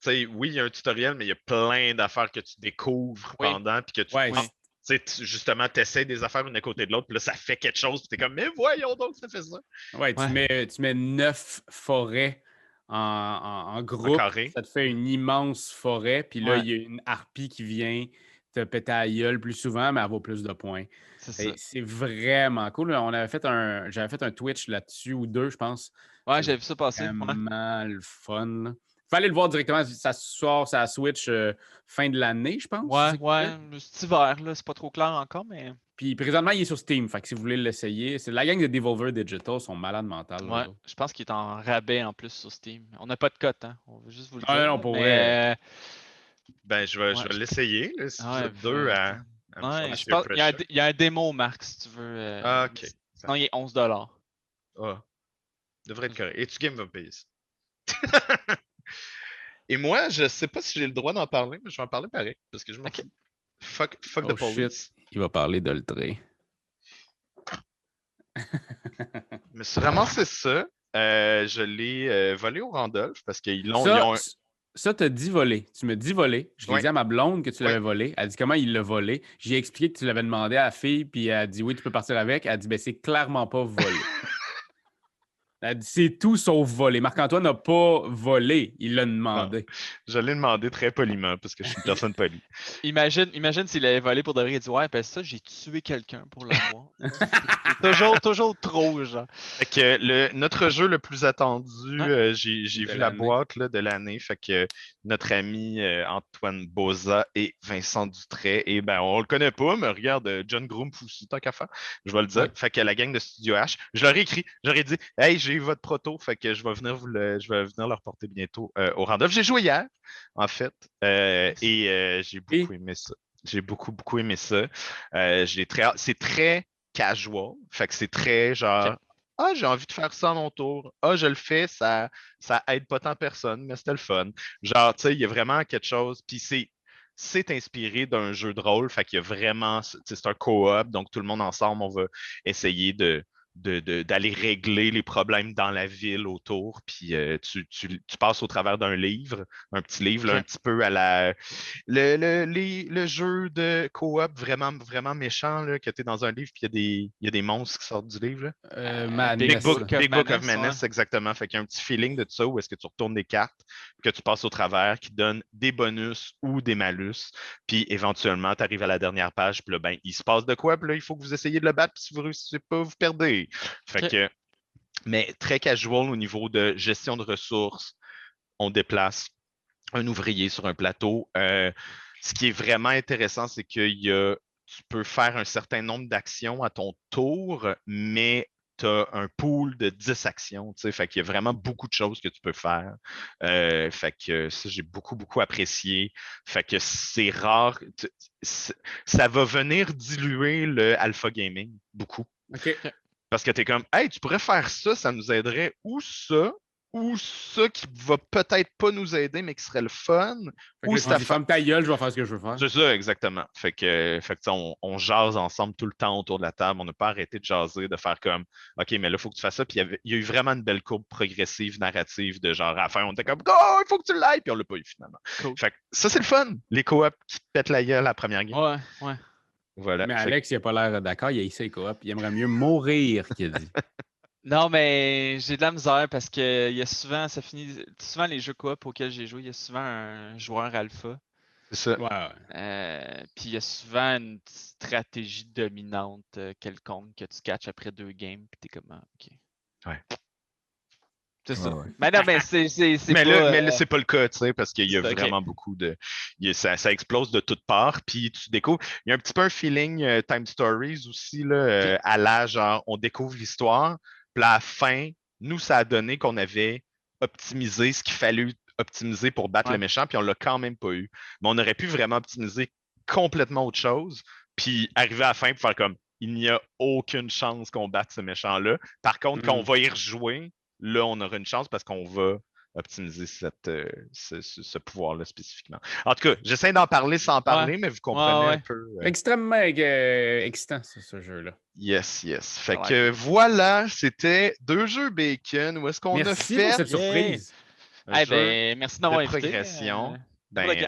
oui, il y a un tutoriel, mais il y a plein d'affaires que tu découvres Oui. pendant, puis que tu, Ouais, sais, tu- justement, tu essaies des affaires une à côté de l'autre, puis là, ça fait quelque chose, puis t'es comme, mais voyons donc, ça fait ça. Ouais, tu, Ouais. Mets, tu mets neuf forêts en, en- en groupe. carré. Ça te fait une immense forêt. Puis là, Ouais. il y a une harpie qui vient te péter à la gueule plus souvent, mais elle vaut plus de points. C'est ça. Et C'est vraiment cool. On avait fait un, j'avais fait un Twitch là-dessus ou deux, je pense. Ouais, j'ai vu ça passer. ouais. Vraiment le fun. Fallait le voir directement. Ça sort sa Switch euh, fin de l'année, je pense. Ouais, ça ouais, cet hiver, là, c'est pas trop clair encore, mais Puis présentement, il est sur Steam. Fait que si vous voulez l'essayer, c'est la gang de Devolver Digital sont malades mentales. ouais, là. je pense qu'il est en rabais en plus sur Steam. On n'a pas de cote, hein. On veut juste vous le Ah, dire. non, là, pour mais, vrai. euh, Ben, je vais, je Ouais. vais l'essayer, là, si Ouais, vous êtes deux à. ouais, je pense y, a il y a un démo, Marc, si tu veux. euh, Ah, ok. Sinon, il est 11 dollars. Ah, devrait être correct. Et tu Game va payer ça. Et moi, je sais pas si j'ai le droit d'en parler, mais je vais en parler pareil, parce que je m'en. Fuck, fuck Oh, the police. Il va parler d'Ultré. Mais c'est vraiment c'est ça. Euh, je l'ai euh, volé au Randolph parce qu'ils l'ont. ils Ça, ont un- c- ça t'as dit voler. Tu me dis voler. Je l'ai dit à ma blonde que tu l'avais volé. Elle dit comment il l'a volé? J'ai expliqué que tu l'avais demandé à la fille, puis elle a dit oui, tu peux partir avec. Elle a dit ben c'est clairement pas volé. elle a dit c'est tout sauf volé. Marc-Antoine n'a pas volé. Il l'a demandé. Je l'ai demandé très poliment parce que je suis une personne polie. Imagine, imagine s'il avait volé pour de vrai. Il dit Ouais, ben ça, j'ai tué quelqu'un pour l'avoir. Toujours, toujours trop, genre. Fait que le, notre jeu le plus attendu, euh, j'ai vu la boîte là, de l'année. Fait que notre ami euh, Antoine Boza et Vincent Dutray, et ben on le connaît pas, mais regarde, euh, John Groom aussi, tant qu'à faire, je vais le dire. Ouais. Fait que la gang de Studio H, je leur ai écrit, j'aurais dit Hey, j'ai eu votre proto, fait que je vais venir vous le, je vais venir le reporter bientôt euh, au Randolph. J'ai joué hier, en fait, euh, et euh, j'ai beaucoup aimé ça. J'ai beaucoup, beaucoup aimé ça. J'ai très hâte- C'est très casual. Fait que c'est très genre. Ah, j'ai envie de faire ça à mon tour. Ah, je le fais, ça, ça aide pas tant personne, mais c'était le fun. Genre, tu sais, il y a vraiment quelque chose. Puis c'est. C'est inspiré d'un jeu de rôle, fait qu'il y a vraiment, c'est un co-op, donc tout le monde ensemble, on va essayer de, de- de- d'aller régler les problèmes dans la ville autour. Puis euh, tu, tu- tu passes au travers d'un livre, un petit livre, là, un petit peu à la. Le, le, les- le jeu de coop vraiment, vraiment méchant, là, que tu es dans un livre, puis il y, a des- il y a des monstres qui sortent du livre. là. Euh, Big Madness. Big Book, Book of Big Book of Madness, Menace, exactement. Fait qu'il y a un petit feeling de ça où est-ce que tu retournes des cartes, que tu passes au travers, qui donne des bonus ou des malus. Puis éventuellement, tu arrives à la dernière page, puis là, ben, il se passe de quoi, puis là, il faut que vous essayiez de le battre, puis si vous ne réussissez pas, vous perdez. Fait Ok. que, mais très casual au niveau de gestion de ressources. On déplace un ouvrier sur un plateau. Euh, ce qui est vraiment intéressant, c'est que y a, tu peux faire un certain nombre d'actions à ton tour, mais tu as un pool de 10 actions. Fait qu'il y a vraiment beaucoup de choses que tu peux faire. Euh, fait que ça, j'ai beaucoup, beaucoup apprécié. Fait que c'est rare. Ça va venir diluer le alpha gaming beaucoup. Parce que tu es comme, hey, tu pourrais faire ça, ça nous aiderait, ou ça, ou ça qui va peut-être pas nous aider, mais qui serait le fun. Fait Ou c'est ferme ta gueule, je vais faire ce que je veux faire. C'est ça, exactement. Fait que, fait que on, on jase ensemble tout le temps autour de la table. On n'a pas arrêté de jaser, de faire comme, OK, mais là, il faut que tu fasses ça. Puis il y, a eu vraiment une belle courbe progressive, narrative, de genre, à la fin, on était comme, Go, il faut que tu l'ailles, puis on l'a pas eu finalement. Cool. Fait que ça, c'est le fun. Les coops qui te pètent la gueule à la première game. Ouais, ouais. Voilà. Mais Alex, il n'a pas l'air d'accord. Il a essayé coop. Il aimerait mieux mourir qu'il a dit. Non, mais j'ai de la misère parce que il y a souvent, ça finit. Souvent, les jeux coop auxquels j'ai joué, il y a souvent un joueur alpha. c'est ça. Ouais, ouais. euh, puis il y a souvent une stratégie dominante euh, quelconque que tu catches après deux games. Puis t'es comme, ah, ok. Ouais. C'est ça. Ouais, ouais. Mais non, mais c'est. c'est- c'est Mais pas, là, mais là, euh, c'est pas le cas, tu sais, parce qu'il y a c'est vraiment beaucoup de. il y a- ça, ça explose de toutes parts, puis tu découvres. Il y a un petit peu un feeling euh, Time Stories aussi, là, euh, à l'âge, genre, on découvre l'histoire, puis à la fin, nous, ça a donné qu'on avait optimisé ce qu'il fallait optimiser pour battre Ouais. le méchant, puis on l'a quand même pas eu. Mais on aurait pu vraiment optimiser complètement autre chose, puis arriver à la fin pour faire comme il n'y a aucune chance qu'on batte ce méchant-là. Par contre, quand on va y rejouer, là, on aura une chance parce qu'on va optimiser cette, euh, ce, ce- ce pouvoir-là spécifiquement. En tout cas, j'essaie d'en parler sans parler, mais vous comprenez ouais. un peu. euh, Extrêmement euh, excitant, ce jeu-là. Yes, yes. Fait Ouais. que voilà, c'était deux jeux bacon. Où est-ce qu'on a fait pour cette surprise. Eh ben, merci d'avoir invité. progression? euh, Ben,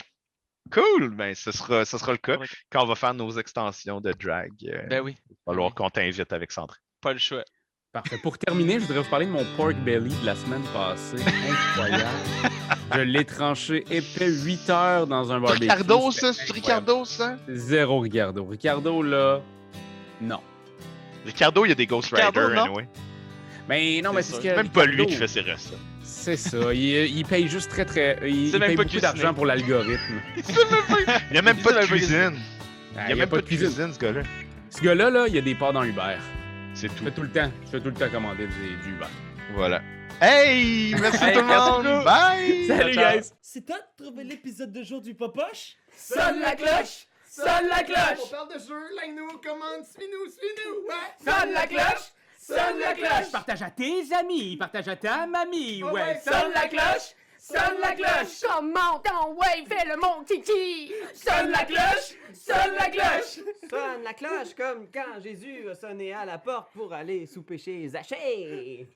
cool! Ben, ce sera, ce sera le cas quand on va faire nos extensions de drag. euh, Ben oui, il va falloir oui. qu'on t'invite avec Sandrine. pas le choix. Parfait. Pour terminer, je voudrais vous parler de mon pork belly de la semaine passée. Incroyable. je l'ai tranché épais 8 heures dans un barbecue. Ricardo, ça? C'est. Ricardo, ça? Zéro Ricardo. Ricardo, là, non. Ricardo, il y a des Ghost Rider, non? anyway. Mais non, mais C'est ce que C'est même pas lui qui fait ses recettes. C'est ça. Il, il paye juste très, très. Il, il même paye pas beaucoup d'argent pour l'algorithme. Il n'y a même Il pas de même pas cuisine. Ah, Il n'y a même pas de cuisine, ce gars-là. Ce gars-là, là, il y a des parts dans Uber. C'est Je tout. fais tout le temps. Je fais tout le temps commander du, du Uber. Voilà. Hey! Merci Hey, tout le monde! Bye! Salut, ciao. guys! C'est toi de trouver l'épisode de jour du Popoche? Sonne la cloche! Sonne la cloche! On parle de jeu, like-nous, commande, suis-nous, suis-nous! Ouais! Sonne la cloche! Sonne la cloche! Partage à tes amis, partage à ta mamie, ouais, sonne la cloche! Sonne la cloche! Comment ton ouais, fais le mon kiki! Sonne la cloche! Sonne la cloche! Sonne la cloche comme quand Jésus a sonné à la porte pour aller souper chez Zachée.